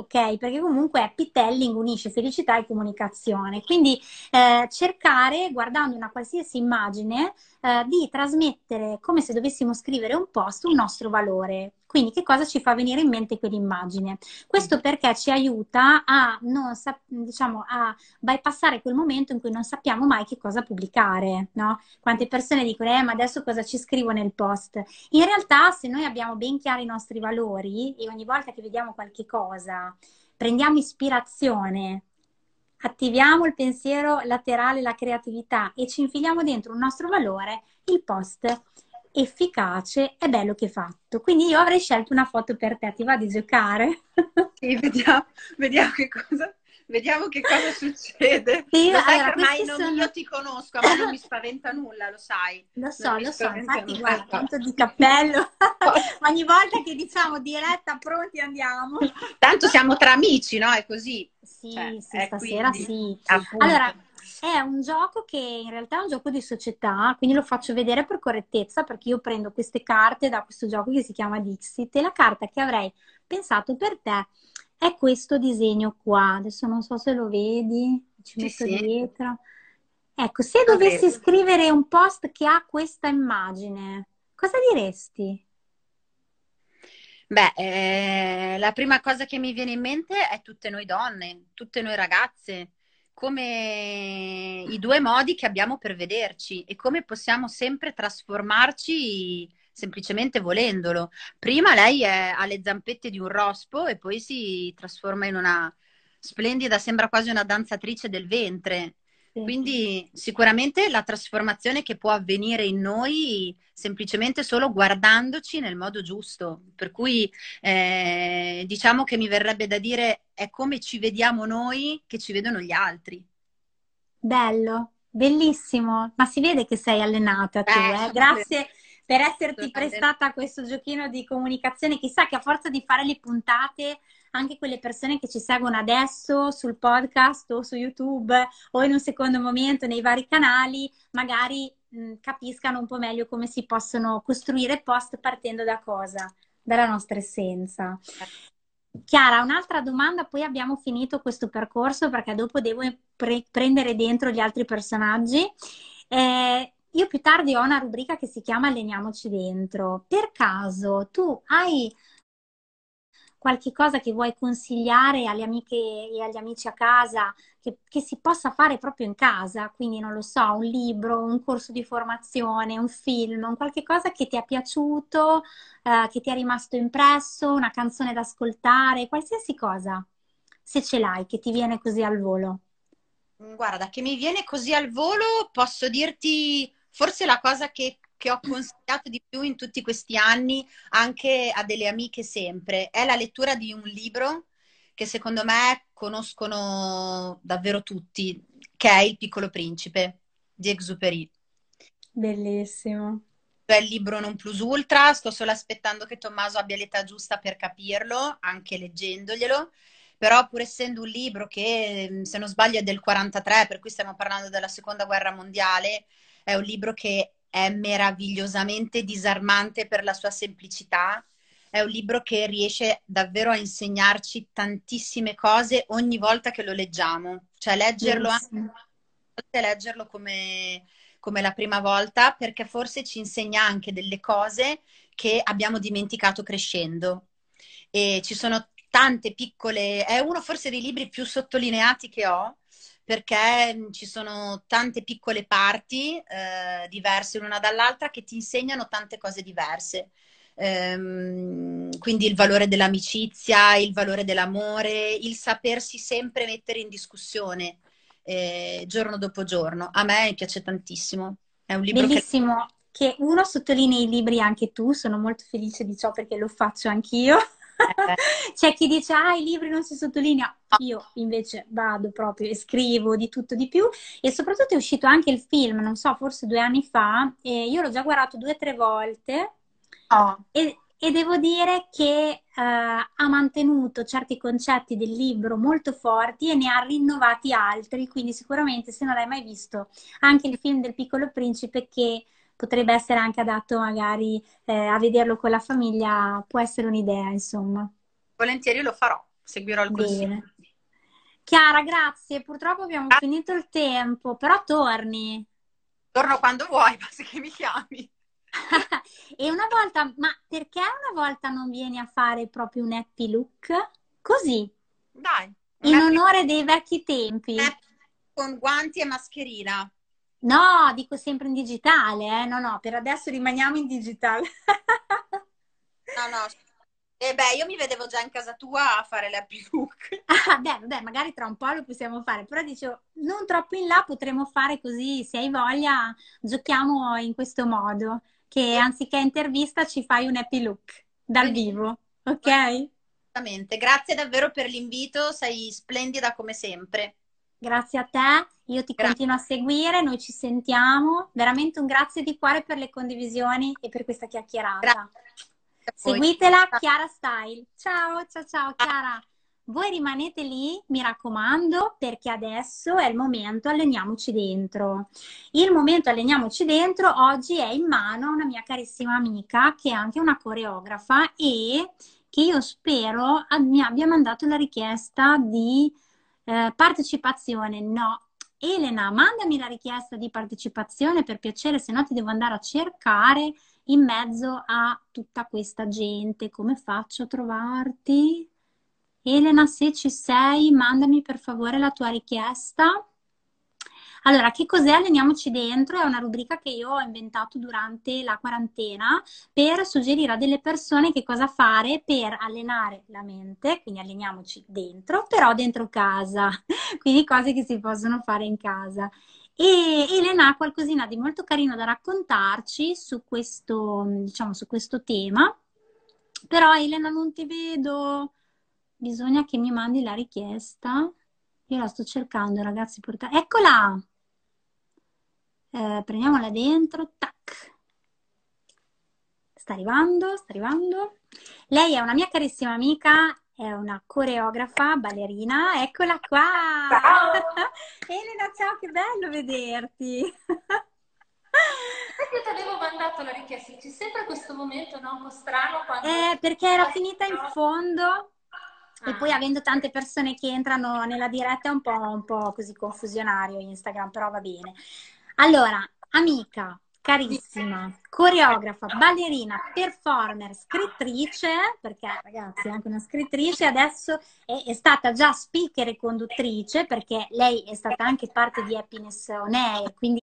ok? Perché comunque happy telling unisce felicità e comunicazione. Quindi eh, cercare, guardando una qualsiasi immagine, eh, di trasmettere come se dovessimo scrivere un post un nostro valore. Quindi che cosa ci fa venire in mente quell'immagine? Questo mm. perché ci aiuta a, non diciamo, a bypassare quel momento in cui non sappiamo mai che cosa pubblicare, no? Quante persone dicono, eh, ma adesso cosa ci scrivo nel post? In realtà, se noi abbiamo ben chiari i nostri valori e ogni volta che vediamo qualche cosa prendiamo ispirazione attiviamo il pensiero laterale, la creatività e ci infiliamo dentro un nostro valore, il post efficace e bello che fatto. Quindi io avrei scelto una foto per te, ti va di giocare? Sì, vediamo, vediamo che cosa Vediamo che cosa succede. Sì, lo sai allora, che ormai non, sono- io ti conosco, a me non mi spaventa nulla, lo sai. Lo so, lo so, infatti nulla. guarda, tanto di cappello, ogni volta che diciamo diretta, pronti andiamo. Tanto siamo tra amici, no? È così. Sì, Cioè, sì, eh, stasera quindi, sì. appunto. Allora, è un gioco che in realtà è un gioco di società, quindi lo faccio vedere per correttezza perché io prendo queste carte da questo gioco che si chiama Dixit e la carta che avrei pensato per te è questo disegno qua. Adesso non so se lo vedi, ci Sì, metto sì. dietro. Ecco, se Lo dovessi vedo. scrivere un post che ha questa immagine, cosa diresti? Beh, eh, la prima cosa che mi viene in mente è tutte noi donne, tutte noi ragazze, come i due modi che abbiamo per vederci e come possiamo sempre trasformarci semplicemente volendolo. Prima lei è alle zampette di un rospo e poi si trasforma in una splendida, sembra quasi una danzatrice del ventre. Sì. Quindi sicuramente la trasformazione che può avvenire in noi semplicemente solo guardandoci nel modo giusto. Per cui eh, diciamo che mi verrebbe da dire è come ci vediamo noi che ci vedono gli altri. Bello, bellissimo, ma si vede che sei allenata tu, Eh, eh? Grazie per esserti prestata a questo giochino di comunicazione. Chissà che a forza di fare le puntate, anche quelle persone che ci seguono adesso sul podcast o su YouTube o in un secondo momento nei vari canali, magari mh, capiscano un po' meglio come si possono costruire post partendo da cosa? Dalla nostra essenza. Chiara, un'altra domanda, poi abbiamo finito questo percorso perché dopo devo pre- prendere dentro gli altri personaggi. Eh, io più tardi ho una rubrica che si chiama Alleniamoci dentro. Per caso tu hai qualche cosa che vuoi consigliare alle amiche e agli amici a casa che, che si possa fare proprio in casa? Quindi non lo so, un libro, un corso di formazione, un film, un qualche cosa che ti è piaciuto, eh, che ti è rimasto impresso, una canzone da ascoltare, qualsiasi cosa, se ce l'hai, che ti viene così al volo. Guarda, che mi viene così al volo, posso dirti forse la cosa che, che ho consigliato di più in tutti questi anni, anche a delle amiche sempre, è la lettura di un libro che secondo me conoscono davvero tutti, che è Il Piccolo Principe di Exupéry. Bellissimo. È il libro non plus ultra, sto solo aspettando che Tommaso abbia l'età giusta per capirlo, anche leggendoglielo, però pur essendo un libro che, se non sbaglio, è del 43, per cui stiamo parlando della seconda guerra mondiale, è un libro che è meravigliosamente disarmante per la sua semplicità, è un libro che riesce davvero a insegnarci tantissime cose ogni volta che lo leggiamo, cioè leggerlo anche Bellissimo. leggerlo come, come la prima volta perché forse ci insegna anche delle cose che abbiamo dimenticato crescendo. E ci sono tante piccole, è uno forse dei libri più sottolineati che ho perché ci sono tante piccole parti eh, diverse l'una dall'altra che ti insegnano tante cose diverse. Ehm, quindi il valore dell'amicizia, il valore dell'amore, il sapersi sempre mettere in discussione eh, giorno dopo giorno. A me piace tantissimo. È un libro che Bellissimo che uno sottolinei i libri anche tu, sono molto felice di ciò perché lo faccio anch'io. C'è chi dice, ah, i libri non si sottolinea. Io invece vado proprio e scrivo di tutto di più. E soprattutto è uscito anche il film, non so, forse due anni fa, e io l'ho già guardato due o tre volte. no. E, e devo dire che eh, ha mantenuto certi concetti del libro molto forti e ne ha rinnovati altri, quindi sicuramente se non l'hai mai visto, anche il film del Piccolo Principe che potrebbe essere anche adatto magari eh, a vederlo con la famiglia, può essere un'idea, insomma. volentieri lo farò, seguirò il consiglio. Bene. Chiara, grazie. Purtroppo abbiamo Grazie. finito il tempo, però torni. Torno quando vuoi, basta che mi chiami. E una volta, ma perché una volta non vieni a fare proprio un happy look? Così, Dai, in onore dei vecchi tempi. happy con guanti e mascherina. No, dico sempre in digitale, eh? No, no, per adesso rimaniamo in digitale. No, no. E beh, io mi vedevo già in casa tua a fare l'happy look. Ah, beh, vabbè, magari tra un po' lo possiamo fare, però dicevo, non troppo in là potremo fare così, se hai voglia, giochiamo in questo modo, che anziché intervista ci fai un happy look dal vivo, ok? assolutamente. Grazie davvero per l'invito, sei splendida come sempre. Grazie a te, io ti grazie. continuo a seguire, noi ci sentiamo. Veramente un grazie di cuore per le condivisioni e per questa chiacchierata. Grazie. Seguitela, Chiara Style. Ciao, ciao, ciao, Chiara. Voi rimanete lì, mi raccomando, perché adesso è il momento alleniamoci dentro. Il momento alleniamoci dentro oggi è in mano a una mia carissima amica che è anche una coreografa e che io spero mi abbia mandato la richiesta di eh, partecipazione. No, Elena, mandami la richiesta di partecipazione per piacere, se no ti devo andare a cercare in mezzo a tutta questa gente. Come faccio a trovarti? Elena, se ci sei, mandami per favore la tua richiesta. Allora, che cos'è Alleniamoci dentro? È una rubrica che io ho inventato durante la quarantena per suggerire a delle persone che cosa fare per allenare la mente, quindi alleniamoci dentro, però dentro casa, quindi cose che si possono fare in casa. E Elena ha qualcosina di molto carino da raccontarci su questo, diciamo, su questo tema. Però Elena non ti vedo, bisogna che mi mandi la richiesta. Io la sto cercando, ragazzi. Porta... Eccola! Eh, prendiamola dentro, tac. Sta arrivando, sta arrivando. Lei è una mia carissima amica, è una coreografa, ballerina. Eccola qua! Ciao! Elena, ciao, che bello vederti! Perché ti avevo mandato la richiesta? C'è sempre questo momento no? un po' strano quando... Eh, perché era finita in fondo ah. e poi avendo tante persone che entrano nella diretta è un po', un po' così confusionario Instagram, però va bene. Allora, amica, carissima, coreografa, ballerina, performer, scrittrice, perché ragazzi è anche una scrittrice, adesso è, è, stata già speaker e conduttrice, perché lei è stata anche parte di Happiness On Air, quindi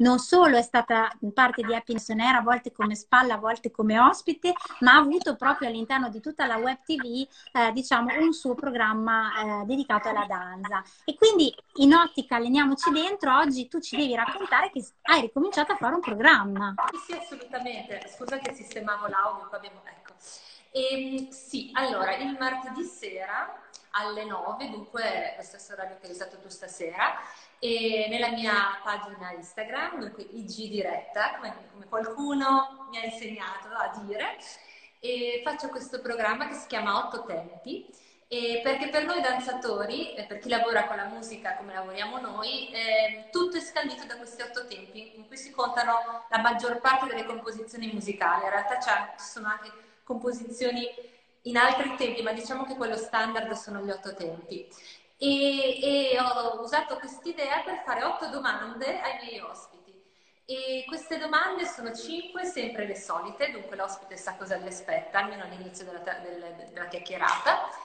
non solo è stata parte di Happiness On Air, a volte come spalla, a volte come ospite, ma ha avuto proprio all'interno di tutta la web TV, eh, diciamo, un suo programma eh, dedicato alla danza. E quindi in ottica alleniamoci dentro, oggi tu ci devi raccontare che hai ricominciato a fare un programma. Sì, assolutamente. Scusa che sistemavo l'audio, abbiamo... ecco. E, ehm, sì, allora, il martedì sera alle 9, dunque lo stesso orario che hai usato tu stasera, e nella mia pagina Instagram, dunque IG Diretta, come, come qualcuno mi ha insegnato a dire, e faccio questo programma che si chiama Otto Tempi, perché per noi danzatori, per chi lavora con la musica come lavoriamo noi, eh, tutto è scandito da questi otto tempi in cui si contano la maggior parte delle composizioni musicali. In realtà ci sono anche composizioni in altri tempi, ma diciamo che quello standard sono gli otto tempi e, e ho usato quest'idea per fare otto domande ai miei ospiti. E queste domande sono cinque, sempre le solite, dunque l'ospite sa cosa gli aspetta, almeno all'inizio della, della, della chiacchierata.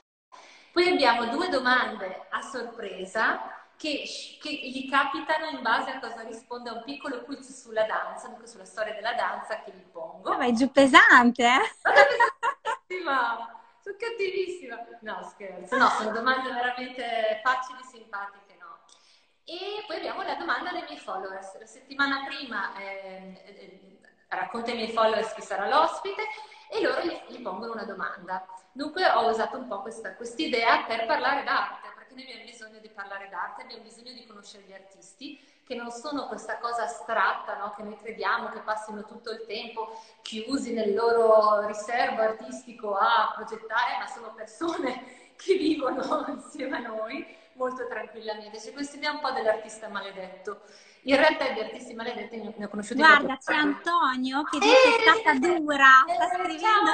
Poi abbiamo due domande a sorpresa che, che, gli capitano in base a cosa risponde a un piccolo quiz sulla danza, dunque sulla storia della danza che gli pongo. Ma è giù pesante, eh? Sono cattivissima. No, scherzo. No, sono domande veramente facili, simpatiche, no. E poi abbiamo la domanda dei miei followers. La settimana prima eh, eh, racconta ai miei followers chi sarà l'ospite e loro gli, gli pongono una domanda. Dunque ho usato un po' questa idea per parlare d'arte, perché noi abbiamo bisogno di parlare d'arte, abbiamo bisogno di conoscere gli artisti che non sono questa cosa astratta no? che noi crediamo che passino tutto il tempo chiusi nel loro riservo artistico a progettare, ma sono persone che vivono insieme a noi molto tranquillamente. C'è questa idea un po' dell'artista maledetto. In realtà di artisti maledetti ne ho conosciuti Guarda, c'è Antonio che dice eh, è stata dura, sta scrivendo,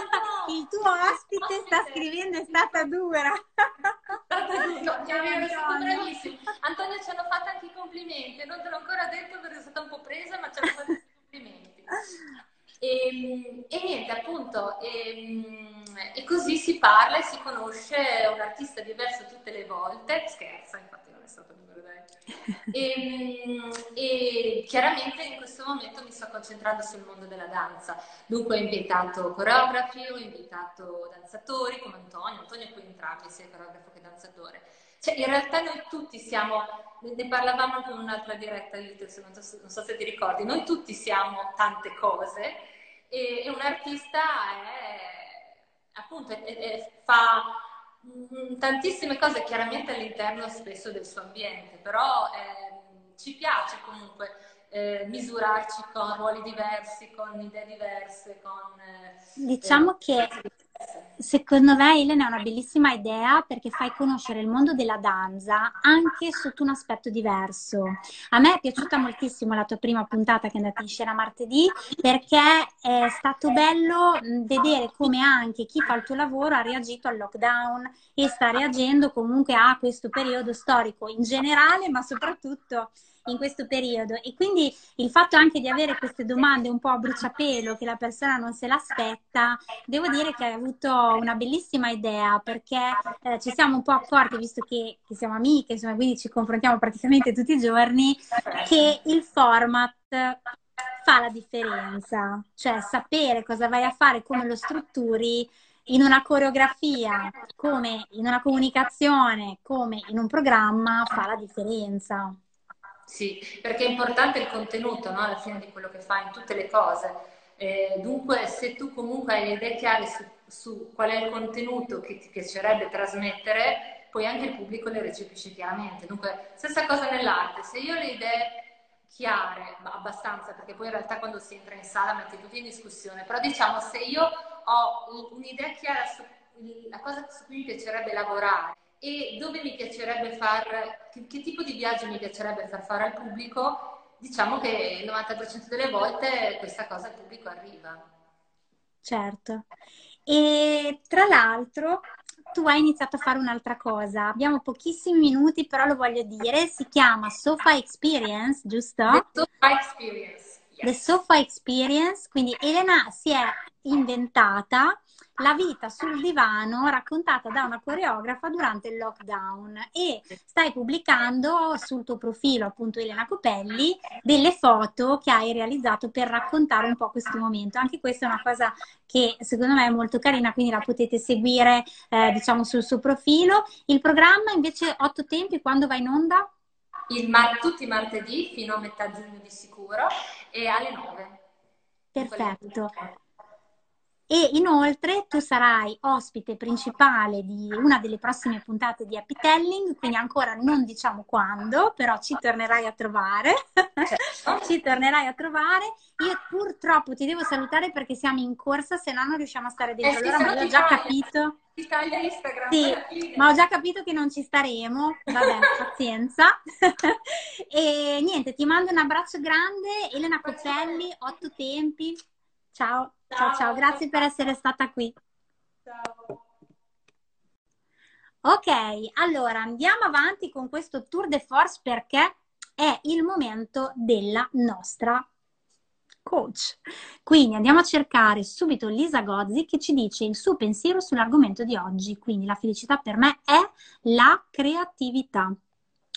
il tuo ospite sta scrivendo è stata dura. bravissimo. Antonio ci hanno fatto anche i complimenti, non te l'ho ancora detto perché sono stata un po' presa, ma ci hanno fatto i complimenti. E, ehm, e, niente, appunto, e, ehm, e, così si parla e si conosce un artista diverso tutte le volte. Scherza, infatti stato numero dai. E, e, chiaramente in questo momento mi sto concentrando sul mondo della danza. Dunque ho invitato coreografi, ho invitato danzatori come Antonio. Antonio è qui entrambi, sia coreografo che danzatore. Cioè, in realtà noi tutti siamo, ne parlavamo in un'altra diretta, non so, non so se ti ricordi, noi tutti siamo tante cose e, e un artista è appunto è, è, fa mh, tantissime cose chiaramente all'interno spesso del suo ambiente, però eh, ci piace comunque eh, misurarci con ruoli diversi, con idee diverse, con... Eh, diciamo che Secondo me Elena è una bellissima idea perché fai conoscere il mondo della danza anche sotto un aspetto diverso. A me è piaciuta moltissimo la tua prima puntata che è andata in scena martedì perché è stato bello vedere come anche chi fa il tuo lavoro ha reagito al lockdown e sta reagendo comunque a questo periodo storico in generale, ma soprattutto in questo periodo e quindi il fatto anche di avere queste domande un po' a bruciapelo che la persona non se l'aspetta, devo dire che hai avuto una bellissima idea perché eh, ci siamo un po' accorti, visto che, che siamo amiche, insomma, quindi ci confrontiamo praticamente tutti i giorni, che il format fa la differenza, cioè sapere cosa vai a fare, come lo strutturi in una coreografia, come in una comunicazione, come in un programma fa la differenza. Sì, perché è importante il contenuto no? alla fine di quello che fai in tutte le cose. Eh, dunque, se tu comunque hai le idee chiare su, su, qual è il contenuto che ti piacerebbe trasmettere, poi anche il pubblico le recepisce chiaramente. Dunque, stessa cosa nell'arte, se io ho le idee chiare, abbastanza, perché poi in realtà quando si entra in sala metti tutti in discussione, però diciamo se io ho un'idea chiara sulla cosa su cui mi piacerebbe lavorare e dove mi piacerebbe far, che, che, tipo di viaggio mi piacerebbe far fare al pubblico, diciamo che il 90% delle volte questa cosa al pubblico arriva. Certo. E tra l'altro tu hai iniziato a fare un'altra cosa. Abbiamo pochissimi minuti, però lo voglio dire. Si chiama Sofa Experience, giusto? The Sofa Experience. Yes. The Sofa Experience. Quindi Elena si è inventata la vita sul divano raccontata da una coreografa durante il lockdown e stai pubblicando sul tuo profilo, appunto Elena Copelli, delle foto che hai realizzato per raccontare un po' questo momento. Anche questa è una cosa che secondo me è molto carina, quindi la potete seguire eh, diciamo sul suo profilo. Il programma invece otto tempi quando va in onda? Mar- tutti i martedì fino a metà giugno di sicuro e alle 9. Perfetto. E inoltre tu sarai ospite principale di una delle prossime puntate di Happy Telling, quindi ancora non diciamo quando, però ci tornerai a trovare. Certo. ci tornerai a trovare. Io purtroppo ti devo salutare perché siamo in corsa, se no non riusciamo a stare dentro. Eh, allora, ma ho già capito. Instagram. Sì, ma ho già capito che non ci staremo. Vabbè, pazienza. e niente, ti mando un abbraccio grande. Elena Cocelli, otto tempi. Ciao, ciao, ciao, grazie per essere stata qui. Ciao. Ok, allora andiamo avanti con questo tour de force perché è il momento della nostra coach. Quindi andiamo a cercare subito Lisa Gozzi che ci dice il suo pensiero sull'argomento di oggi. Quindi la felicità per me è la creatività.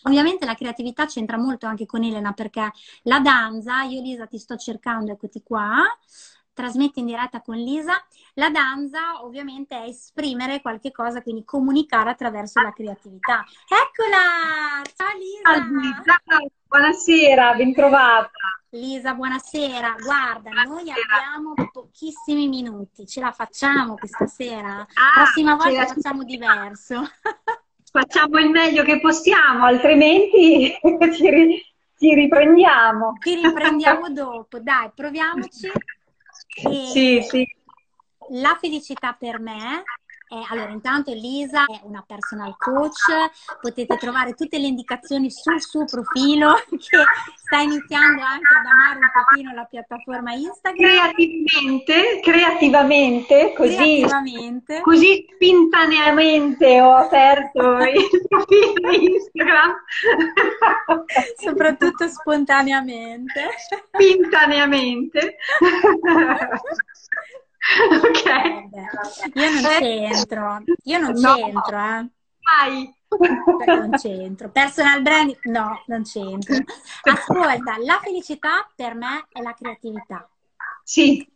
Ovviamente la creatività c'entra molto anche con Elena perché la danza, io Lisa ti sto cercando, eccoti qua, trasmette in diretta con Lisa. La danza ovviamente è esprimere qualche cosa, quindi comunicare attraverso la creatività. Eccola! Ciao Lisa! Ciao, buonasera, bentrovata. Lisa, buonasera. Guarda, noi abbiamo pochissimi minuti, ce la facciamo questa sera? Ah, Prossima volta la... facciamo diverso. Facciamo il meglio che possiamo, altrimenti ci, ri... ci riprendiamo. Ci riprendiamo dopo, dai, proviamoci. Sì, sì. La felicità per me è, allora, intanto Lisa è una personal coach, potete trovare tutte le indicazioni sul suo profilo che sta iniziando anche ad amare un pochino la piattaforma Instagram. Creativamente, creativamente, così, creativamente. così spontaneamente ho aperto il profilo Instagram. Soprattutto spontaneamente. Spontaneamente. ok. Io non c'entro, io non no. c'entro, eh. Vai. Non c'entro. Personal brand, no, non c'entro. Ascolta, la felicità per me è la creatività. Sì.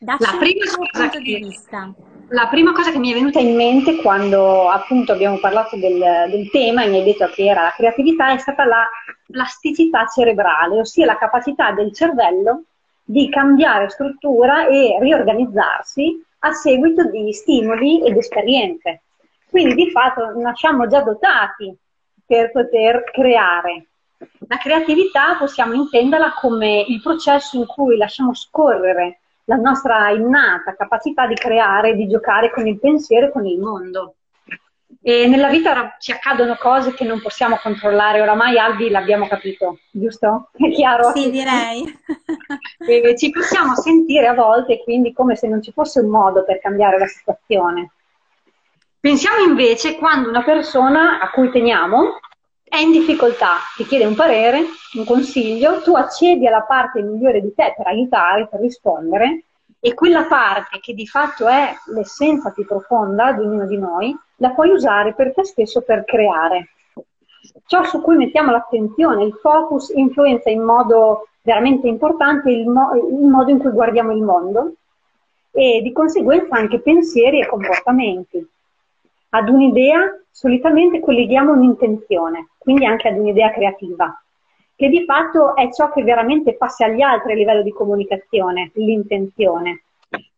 Dacci la prima cosa che, di vista. La prima cosa che mi è venuta in mente quando appunto abbiamo parlato del, del tema e mi hai detto che era la creatività è stata la plasticità cerebrale, ossia la capacità del cervello di cambiare struttura e riorganizzarsi a seguito di stimoli ed esperienze. Quindi di fatto nasciamo già dotati per poter creare. La creatività possiamo intenderla come il processo in cui lasciamo scorrere la nostra innata capacità di creare, di giocare con il pensiero e con il mondo. E nella vita ci accadono cose che non possiamo controllare, oramai Albi l'abbiamo capito, giusto? È chiaro? Sì, direi. E ci possiamo sentire a volte quindi come se non ci fosse un modo per cambiare la situazione. Pensiamo invece quando una persona a cui teniamo è in difficoltà, ti chiede un parere, un consiglio, tu accedi alla parte migliore di te per aiutare, per rispondere e quella parte che di fatto è l'essenza più profonda di ognuno di noi, la puoi usare per te stesso per creare. Ciò su cui mettiamo l'attenzione, il focus, influenza in modo veramente importante il, mo- il modo in cui guardiamo il mondo e di conseguenza anche pensieri e comportamenti. Ad un'idea solitamente colleghiamo un'intenzione, quindi anche ad un'idea creativa, che di fatto è ciò che veramente passa agli altri a livello di comunicazione, l'intenzione.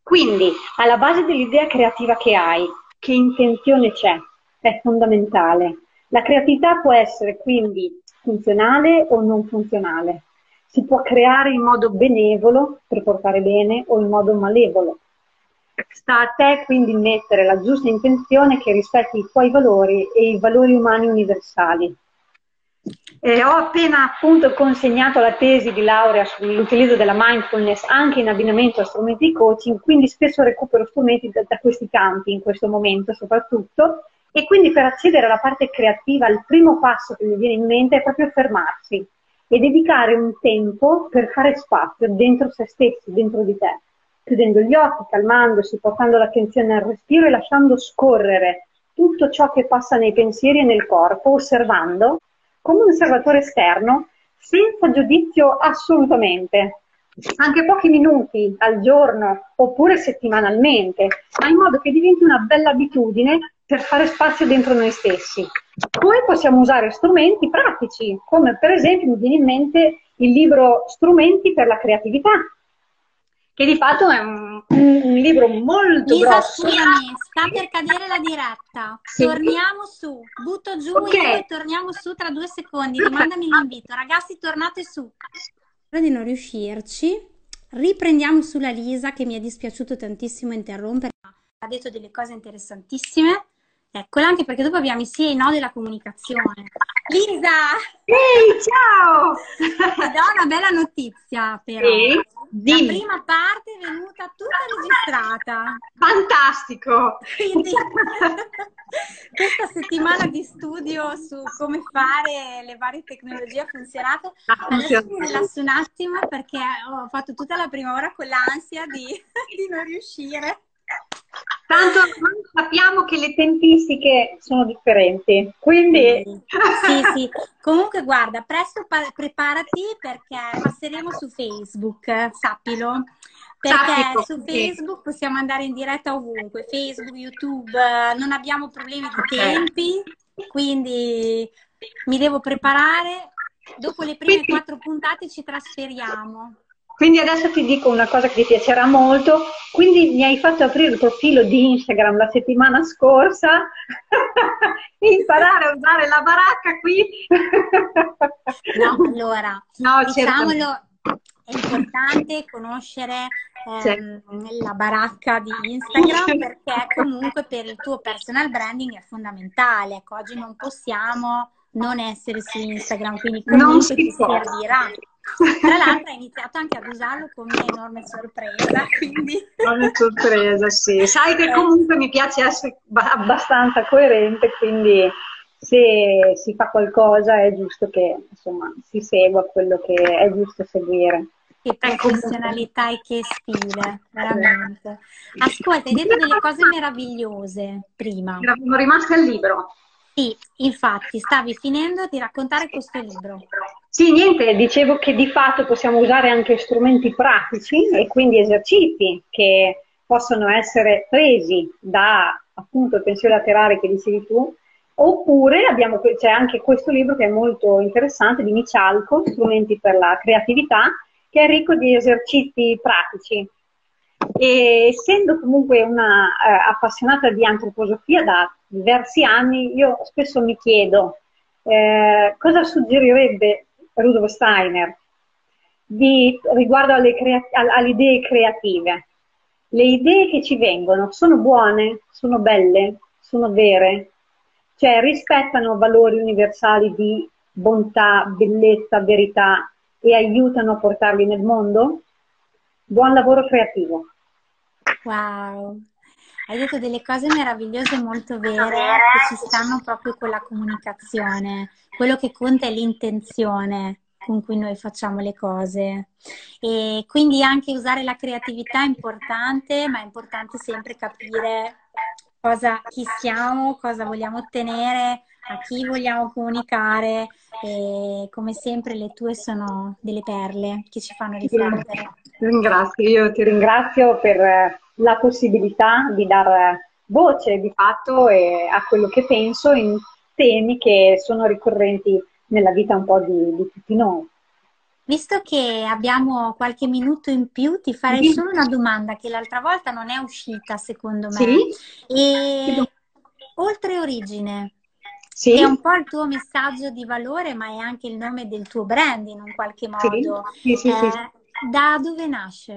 Quindi, alla base dell'idea creativa che hai, che intenzione c'è? È fondamentale. La creatività può essere quindi funzionale o non funzionale. Si può creare in modo benevolo per portare bene o in modo malevolo. Sta a te quindi mettere la giusta intenzione che rispetti i tuoi valori e i valori umani universali. Eh, ho appena appunto consegnato la tesi di laurea sull'utilizzo della mindfulness anche in abbinamento a strumenti di coaching, quindi spesso recupero strumenti da, da questi campi in questo momento soprattutto. E quindi per accedere alla parte creativa il primo passo che mi viene in mente è proprio fermarsi e dedicare un tempo per fare spazio dentro se stessi, dentro di te chiudendo gli occhi, calmandosi, portando l'attenzione al respiro e lasciando scorrere tutto ciò che passa nei pensieri e nel corpo, osservando come un osservatore esterno, senza giudizio assolutamente, anche pochi minuti al giorno oppure settimanalmente, ma in modo che diventi una bella abitudine per fare spazio dentro noi stessi. Poi possiamo usare strumenti pratici, come per esempio mi viene in mente il libro Strumenti per la creatività, che di fatto è un, un libro molto Lisa, grosso. scusami, sta per cadere la diretta. Sì. Torniamo su, butto giù Ok. io e torniamo su tra due secondi. Rimandami l'invito. Ragazzi, tornate su. Spero di non riuscirci. Riprendiamo sulla Lisa, che mi è dispiaciuto tantissimo interrompere, ma ha detto delle cose interessantissime. Eccola, anche perché dopo abbiamo sia i no della comunicazione. Lisa, Ehi, ciao! ti do una bella notizia, però. Sì, La dimmi. prima parte è venuta tutta registrata. Fantastico! Quindi questa settimana di studio su come fare le varie tecnologie ha funzionato. Ha Adesso mi rilasso un attimo perché ho fatto tutta la prima ora con l'ansia di, di non riuscire. Tanto sappiamo che le tempistiche sono differenti, quindi Sì, sì. Comunque guarda, presto pa- preparati perché passeremo su Facebook, sappilo. Perché Sappilo, su sì. Facebook possiamo andare in diretta ovunque, Facebook, YouTube, non abbiamo problemi di tempi, quindi mi devo preparare. Dopo le prime Quindi- quattro puntate ci trasferiamo. Quindi adesso ti dico una cosa che ti piacerà molto. Quindi mi hai fatto aprire il profilo di Instagram la settimana scorsa imparare a usare la baracca qui. No, allora, No, diciamolo, è importante conoscere ehm, la baracca di Instagram perché comunque per il tuo personal branding è fondamentale. Ecco, oggi non possiamo non essere su Instagram, quindi Non comunque si ti può. servirà. Tra l'altro hai iniziato anche ad usarlo con mia enorme sorpresa, quindi Una sorpresa, sì. Sai che comunque mi piace essere ba- abbastanza coerente, quindi se si fa qualcosa è giusto che insomma si segua quello che è giusto seguire. che professionalità e che stile, veramente. Ascolta, hai detto delle cose meravigliose prima. Eravamo rimasti al libro. Sì, infatti, stavi finendo di raccontare questo libro. Sì, niente, dicevo che di fatto possiamo usare anche strumenti pratici e quindi esercizi che possono essere presi da appunto il pensiero laterale che dicevi tu, oppure abbiamo, c'è anche questo libro che è molto interessante di Michalco, Strumenti per la creatività, che è ricco di esercizi pratici. E essendo comunque una eh, appassionata di antroposofia da diversi anni, io spesso mi chiedo eh, cosa suggerirebbe Rudolf Steiner di, riguardo alle, crea- alle idee creative. Le idee che ci vengono sono buone, sono belle, sono vere, cioè rispettano valori universali di bontà, bellezza, verità e aiutano a portarli nel mondo? Buon lavoro creativo. Wow, hai detto delle cose meravigliose molto vere che ci stanno proprio con la comunicazione. Quello che conta è l'intenzione con cui noi facciamo le cose. E quindi anche usare la creatività è importante, ma è importante sempre capire cosa, chi siamo, cosa vogliamo ottenere, a chi vogliamo comunicare e come sempre le tue sono delle perle che ci fanno riflettere. Ringrazio, io ti ringrazio per la possibilità di dare voce di fatto a quello che penso in temi che sono ricorrenti nella vita un po' di, di tutti noi. Visto che abbiamo qualche minuto in più, ti farei sì. solo una domanda che l'altra volta non è uscita, secondo me. Sì. E oltre origine, sì. è un po' il tuo messaggio di valore, ma è anche il nome del tuo brand in un qualche modo. Sì, sì, sì, eh, da dove nasce?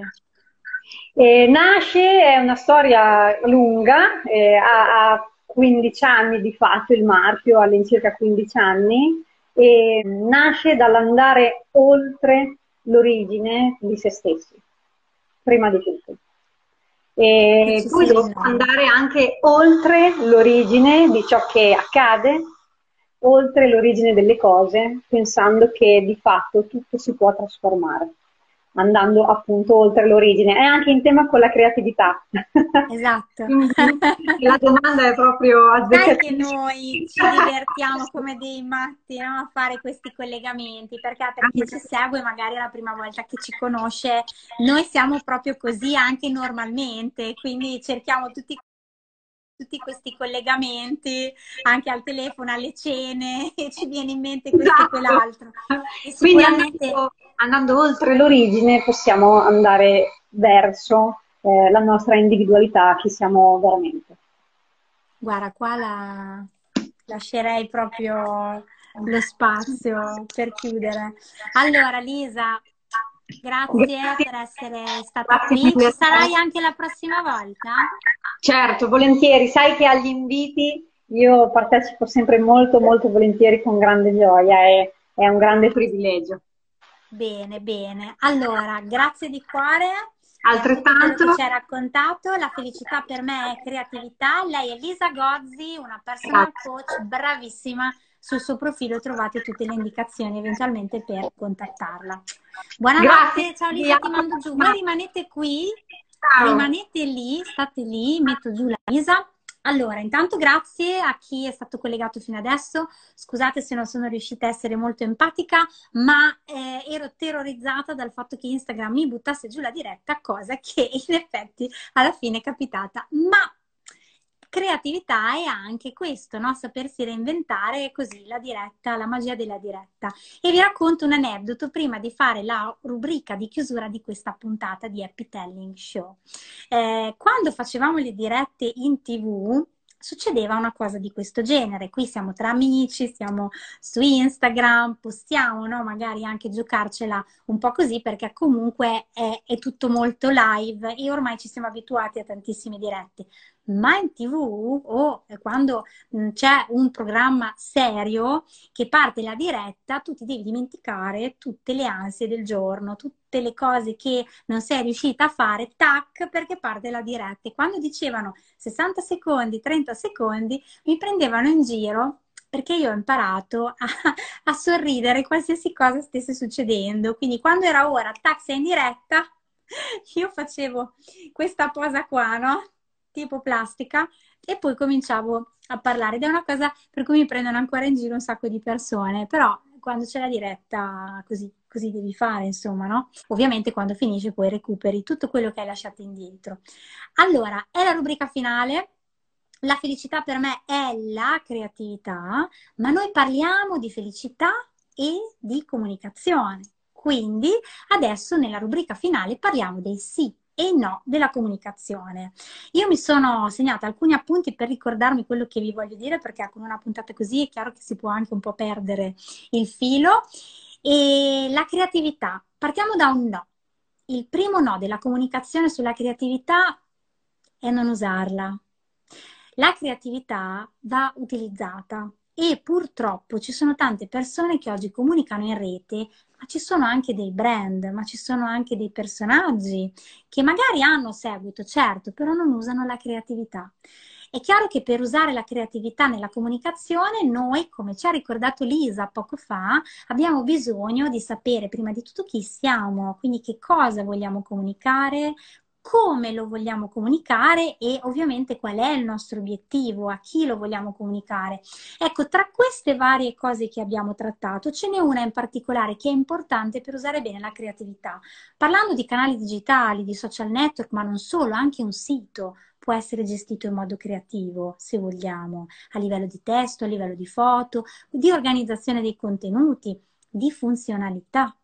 Eh, nasce, è una storia lunga, eh, ha, ha 15 anni di fatto il marchio, all'incirca 15 anni, e nasce dall'andare oltre l'origine di se stessi, prima di tutto. E poi devo andare anche oltre l'origine di ciò che accade, oltre l'origine delle cose, pensando che di fatto tutto si può trasformare andando appunto oltre l'origine. È anche in tema con la creatività. Esatto. la domanda è proprio Sai che noi ci divertiamo come dei matti no? a fare questi collegamenti, perché per chi ci segue magari è la prima volta che ci conosce, noi siamo proprio così anche normalmente, quindi cerchiamo tutti tutti questi collegamenti anche al telefono, alle cene, e ci viene in mente questo esatto. e quell'altro. E sicuramente... andando, andando, oltre l'origine possiamo andare verso eh, la nostra individualità, chi siamo veramente. Guarda, qua la... lascerei proprio lo spazio per chiudere. Allora, Lisa, Grazie, Grazie, per essere stata Grazie qui. Ci sarai anche la prossima volta? Certo, volentieri. Sai che agli inviti io partecipo sempre molto, molto volentieri con grande gioia. È, è un grande privilegio. Bene, bene. Allora, grazie di cuore. Altrettanto. Ci ha raccontato, la felicità per me è creatività. Lei è Lisa Gozzi, una personal coach bravissima sul suo profilo trovate tutte le indicazioni eventualmente per contattarla. Buonanotte, ciao Lisa, ti mando giù. Voi rimanete qui, ciao. rimanete lì, state lì, metto giù la Lisa. Allora, intanto grazie a chi è stato collegato fino adesso. Scusate se non sono riuscita a essere molto empatica, ma eh, ero terrorizzata dal fatto che Instagram mi buttasse giù la diretta, cosa che in effetti alla fine è capitata. Ma creatività è anche questo, no? sapersi reinventare così la diretta, la magia della diretta. E vi racconto un aneddoto prima di fare la rubrica di chiusura di questa puntata di Happy Telling Show. Eh, quando facevamo le dirette in tv, succedeva una cosa di questo genere. Qui siamo tra amici, siamo su Instagram, postiamo no? magari anche giocarcela un po' così perché comunque è, è tutto molto live e ormai ci siamo abituati a tantissime dirette ma in tv o quando mh, c'è un programma serio che parte la diretta, tu ti devi dimenticare tutte le ansie del giorno, tutte le cose che non sei riuscita a fare, tac, perché parte la diretta. E quando dicevano 60 secondi, 30 secondi, mi prendevano in giro perché io ho imparato a, a sorridere qualsiasi cosa stesse succedendo. Quindi quando era ora, tac, sei in diretta, io facevo questa posa qua, no? Tipo plastica e poi cominciavo a parlare ed è una cosa per cui mi prendono ancora in giro un sacco di persone, però quando c'è la diretta così, così devi fare, insomma, no? Ovviamente quando finisce poi recuperi tutto quello che hai lasciato indietro. Allora, è la rubrica finale. La felicità per me è la creatività, ma noi parliamo di felicità e di comunicazione. Quindi adesso nella rubrica finale parliamo dei sì e no della comunicazione. Io mi sono segnata alcuni appunti per ricordarmi quello che vi voglio dire, perché con una puntata così è chiaro che si può anche un po' perdere il filo. E la creatività, partiamo da un no. Il primo no della comunicazione sulla creatività è non usarla. La creatività va utilizzata e purtroppo ci sono tante persone che oggi comunicano in rete, ma ci sono anche dei brand, ma ci sono anche dei personaggi che magari hanno seguito, certo, però non usano la creatività. È chiaro che per usare la creatività nella comunicazione, noi, come ci ha ricordato Lisa poco fa, abbiamo bisogno di sapere prima di tutto chi siamo, quindi che cosa vogliamo comunicare, come lo vogliamo comunicare e ovviamente qual è il nostro obiettivo, a chi lo vogliamo comunicare. Ecco, tra queste varie cose che abbiamo trattato, ce n'è una in particolare che è importante per usare bene la creatività. Parlando di canali digitali, di social network, ma non solo, anche un sito può essere gestito in modo creativo, se vogliamo, a livello di testo, a livello di foto, di organizzazione dei contenuti, di funzionalità.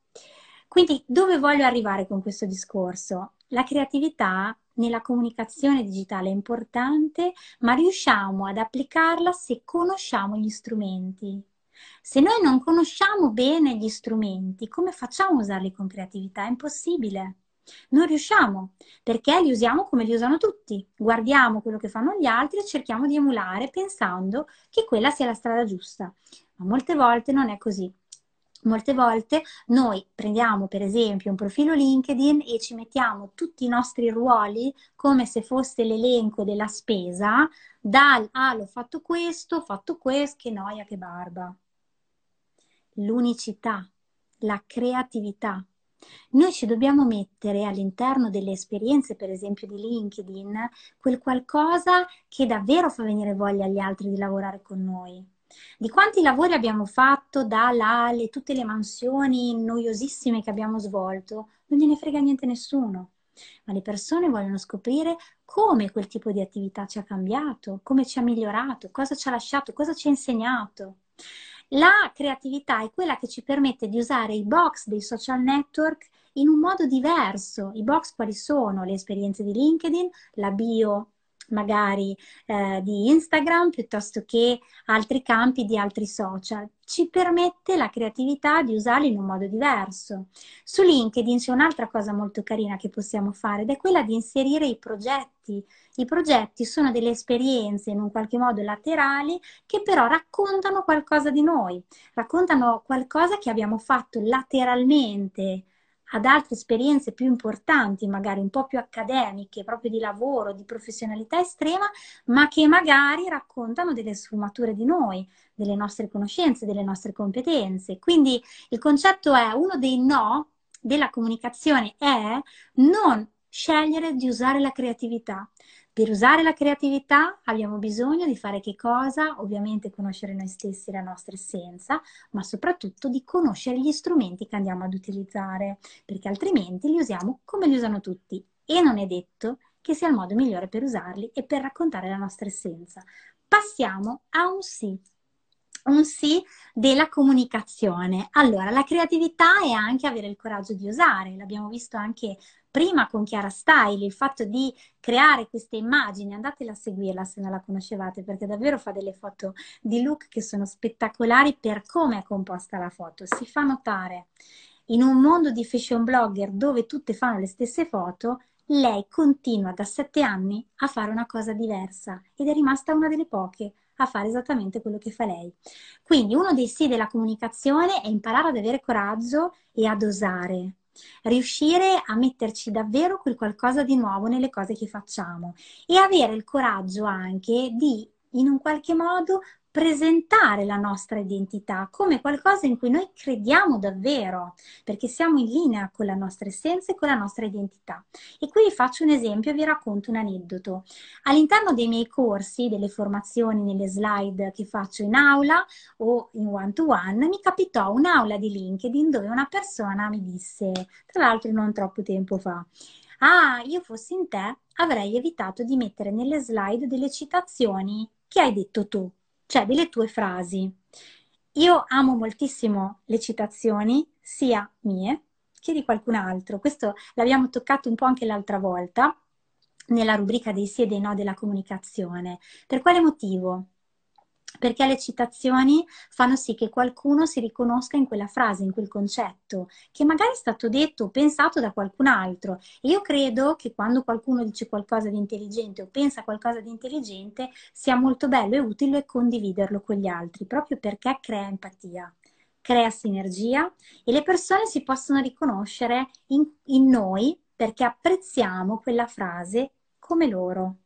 Quindi dove voglio arrivare con questo discorso? La creatività nella comunicazione digitale è importante, ma riusciamo ad applicarla se conosciamo gli strumenti. Se noi non conosciamo bene gli strumenti, come facciamo a usarli con creatività? È impossibile. Non riusciamo, perché li usiamo come li usano tutti. Guardiamo quello che fanno gli altri e cerchiamo di emulare pensando che quella sia la strada giusta. Ma molte volte non è così. Molte volte noi prendiamo per esempio un profilo LinkedIn e ci mettiamo tutti i nostri ruoli come se fosse l'elenco della spesa, dal ah l'ho fatto questo, ho fatto questo, che noia, che barba. L'unicità, la creatività. Noi ci dobbiamo mettere all'interno delle esperienze, per esempio di LinkedIn, quel qualcosa che davvero fa venire voglia agli altri di lavorare con noi di quanti lavori abbiamo fatto da là, le, tutte le mansioni noiosissime che abbiamo svolto, non gliene frega niente nessuno. Ma le persone vogliono scoprire come quel tipo di attività ci ha cambiato, come ci ha migliorato, cosa ci ha lasciato, cosa ci ha insegnato. La creatività è quella che ci permette di usare i box dei social network in un modo diverso. I box quali sono? Le esperienze di LinkedIn, la bio magari eh, di Instagram piuttosto che altri campi di altri social. Ci permette la creatività di usarli in un modo diverso. Su LinkedIn c'è un'altra cosa molto carina che possiamo fare ed è quella di inserire i progetti. I progetti sono delle esperienze in un qualche modo laterali che però raccontano qualcosa di noi, raccontano qualcosa che abbiamo fatto lateralmente ad altre esperienze più importanti, magari un po' più accademiche, proprio di lavoro, di professionalità estrema, ma che magari raccontano delle sfumature di noi, delle nostre conoscenze, delle nostre competenze. Quindi il concetto è uno dei no della comunicazione è non scegliere di usare la creatività. Per usare la creatività abbiamo bisogno di fare che cosa? Ovviamente conoscere noi stessi, la nostra essenza, ma soprattutto di conoscere gli strumenti che andiamo ad utilizzare, perché altrimenti li usiamo come li usano tutti e non è detto che sia il modo migliore per usarli e per raccontare la nostra essenza. Passiamo a un sì un sì della comunicazione. Allora, la creatività è anche avere il coraggio di usare, l'abbiamo visto anche prima con Chiara Style, il fatto di creare queste immagini, andatela a seguirla se non la conoscevate perché davvero fa delle foto di look che sono spettacolari per come è composta la foto, si fa notare. In un mondo di fashion blogger dove tutte fanno le stesse foto, lei continua da sette anni a fare una cosa diversa ed è rimasta una delle poche a fare esattamente quello che fa lei. Quindi uno dei sì della comunicazione è imparare ad avere coraggio e ad osare, riuscire a metterci davvero quel qualcosa di nuovo nelle cose che facciamo e avere il coraggio anche di in un qualche modo presentare la nostra identità come qualcosa in cui noi crediamo davvero, perché siamo in linea con la nostra essenza e con la nostra identità. E qui vi faccio un esempio vi racconto un aneddoto. All'interno dei miei corsi, delle formazioni, nelle slide che faccio in aula o in one-to-one, mi capitò un'aula di LinkedIn dove una persona mi disse, tra l'altro non troppo tempo fa, ah, io fossi in te, avrei evitato di mettere nelle slide delle citazioni che hai detto tu cioè delle tue frasi. Io amo moltissimo le citazioni, sia mie chiedi qualcun altro. Questo l'abbiamo toccato un po' anche l'altra volta nella rubrica dei sì e dei no della comunicazione. Per quale motivo? Perché le citazioni fanno sì che qualcuno si riconosca in quella frase, in quel concetto, che magari è stato detto o pensato da qualcun altro. E io credo che quando qualcuno dice qualcosa di intelligente o pensa qualcosa di intelligente, sia molto bello e utile condividerlo con gli altri, proprio perché crea empatia crea sinergia e le persone si possono riconoscere in, in noi perché apprezziamo quella frase come loro.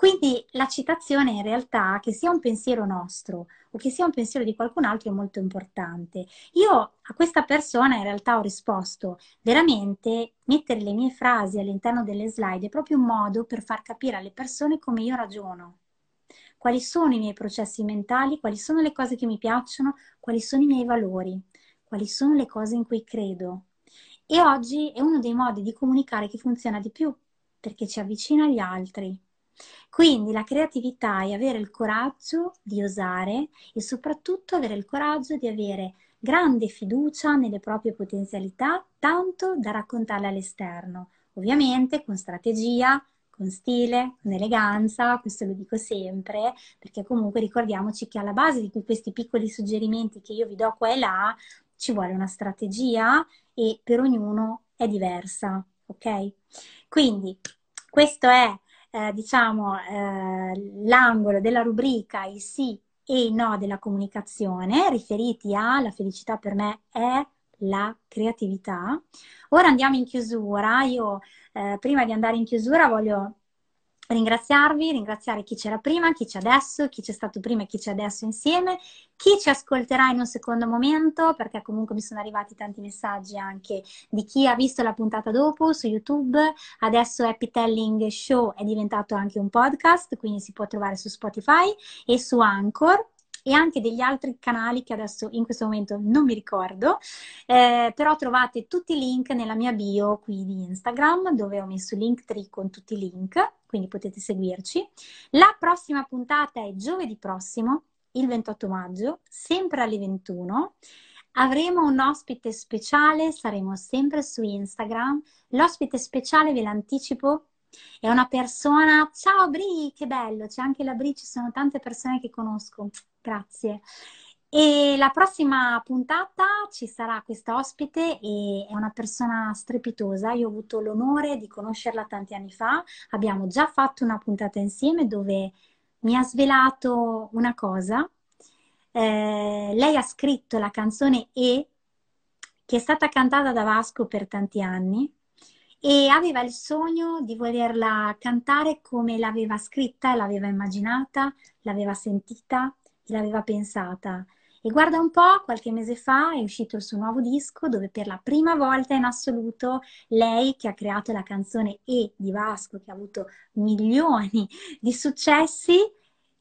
Quindi la citazione in realtà, che sia un pensiero nostro o che sia un pensiero di qualcun altro, è molto importante. Io a questa persona in realtà ho risposto, veramente mettere le mie frasi all'interno delle slide è proprio un modo per far capire alle persone come io ragiono. Quali sono i miei processi mentali, quali sono le cose che mi piacciono, quali sono i miei valori, quali sono le cose in cui credo. E oggi è uno dei modi di comunicare che funziona di più, perché ci avvicina agli altri, quindi la creatività è avere il coraggio di osare e soprattutto avere il coraggio di avere grande fiducia nelle proprie potenzialità, tanto da raccontarle all'esterno. Ovviamente con strategia, con stile, con eleganza, questo lo dico sempre, perché comunque ricordiamoci che alla base di questi piccoli suggerimenti che io vi do qua e là ci vuole una strategia e per ognuno è diversa, ok? Quindi questo è eh, diciamo, eh, l'angolo della rubrica i sì e i no della comunicazione, riferiti a la felicità per me è la creatività. Ora andiamo in chiusura. Io eh, prima di andare in chiusura voglio ringraziarvi, ringraziare chi c'era prima, chi c'è adesso, chi c'è stato prima e chi c'è adesso insieme, chi ci ascolterà in un secondo momento, perché comunque mi sono arrivati tanti messaggi anche di chi ha visto la puntata dopo su YouTube. Adesso Happy Telling Show è diventato anche un podcast, quindi si può trovare su Spotify e su Anchor e anche degli altri canali che adesso in questo momento non mi ricordo, eh, però trovate tutti i link nella mia bio qui di Instagram dove ho messo link tree con tutti i link, quindi potete seguirci. La prossima puntata è giovedì prossimo, il 28 maggio, sempre alle 21. Avremo un ospite speciale, saremo sempre su Instagram. L'ospite speciale ve l'anticipo è una persona, ciao Bri, che bello, c'è anche la Bri, ci sono tante persone che conosco, grazie. E la prossima puntata ci sarà questa ospite e è una persona strepitosa. Io ho avuto l'onore di conoscerla tanti anni fa. Abbiamo già fatto una puntata insieme dove mi ha svelato una cosa. Eh, lei ha scritto la canzone E, che è stata cantata da Vasco per tanti anni e aveva il sogno di volerla cantare come l'aveva scritta, l'aveva immaginata, l'aveva sentita e l'aveva pensata. E guarda un po', qualche mese fa è uscito il suo nuovo disco dove per la prima volta in assoluto lei che ha creato la canzone E di Vasco, che ha avuto milioni di successi,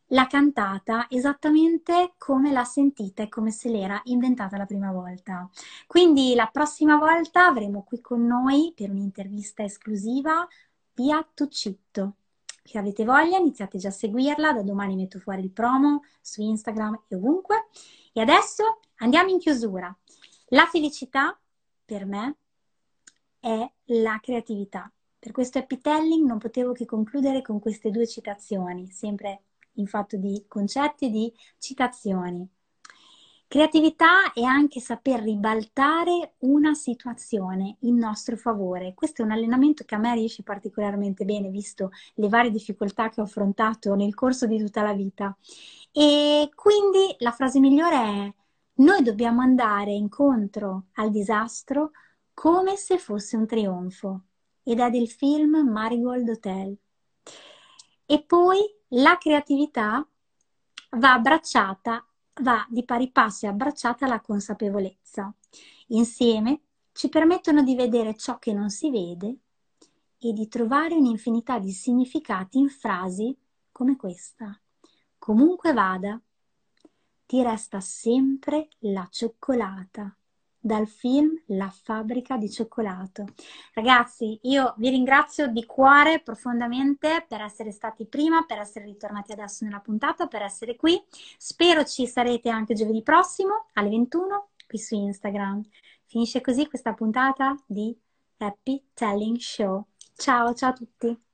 l'ha cantata esattamente come l'ha sentita e come se l'era inventata la prima volta. Quindi la prossima volta avremo qui con noi per un'intervista esclusiva Pia Tuccitto. Se avete voglia iniziate già a seguirla, da domani metto fuori il promo su Instagram e ovunque. E adesso andiamo in chiusura. La felicità per me è la creatività. Per questo happy telling non potevo che concludere con queste due citazioni, sempre in fatto di concetti e di citazioni. Creatività è anche saper ribaltare una situazione in nostro favore. Questo è un allenamento che a me riesce particolarmente bene, visto le varie difficoltà che ho affrontato nel corso di tutta la vita. E quindi la frase migliore è: noi dobbiamo andare incontro al disastro come se fosse un trionfo. Ed è del film Marigold Hotel. E poi la creatività va abbracciata, va di pari passo abbracciata alla consapevolezza. Insieme ci permettono di vedere ciò che non si vede e di trovare un'infinità di significati in frasi come questa. Comunque vada, ti resta sempre la cioccolata dal film La fabbrica di cioccolato. Ragazzi, io vi ringrazio di cuore profondamente per essere stati prima, per essere ritornati adesso nella puntata, per essere qui. Spero ci sarete anche giovedì prossimo alle 21 qui su Instagram. Finisce così questa puntata di Happy Telling Show. Ciao, ciao a tutti!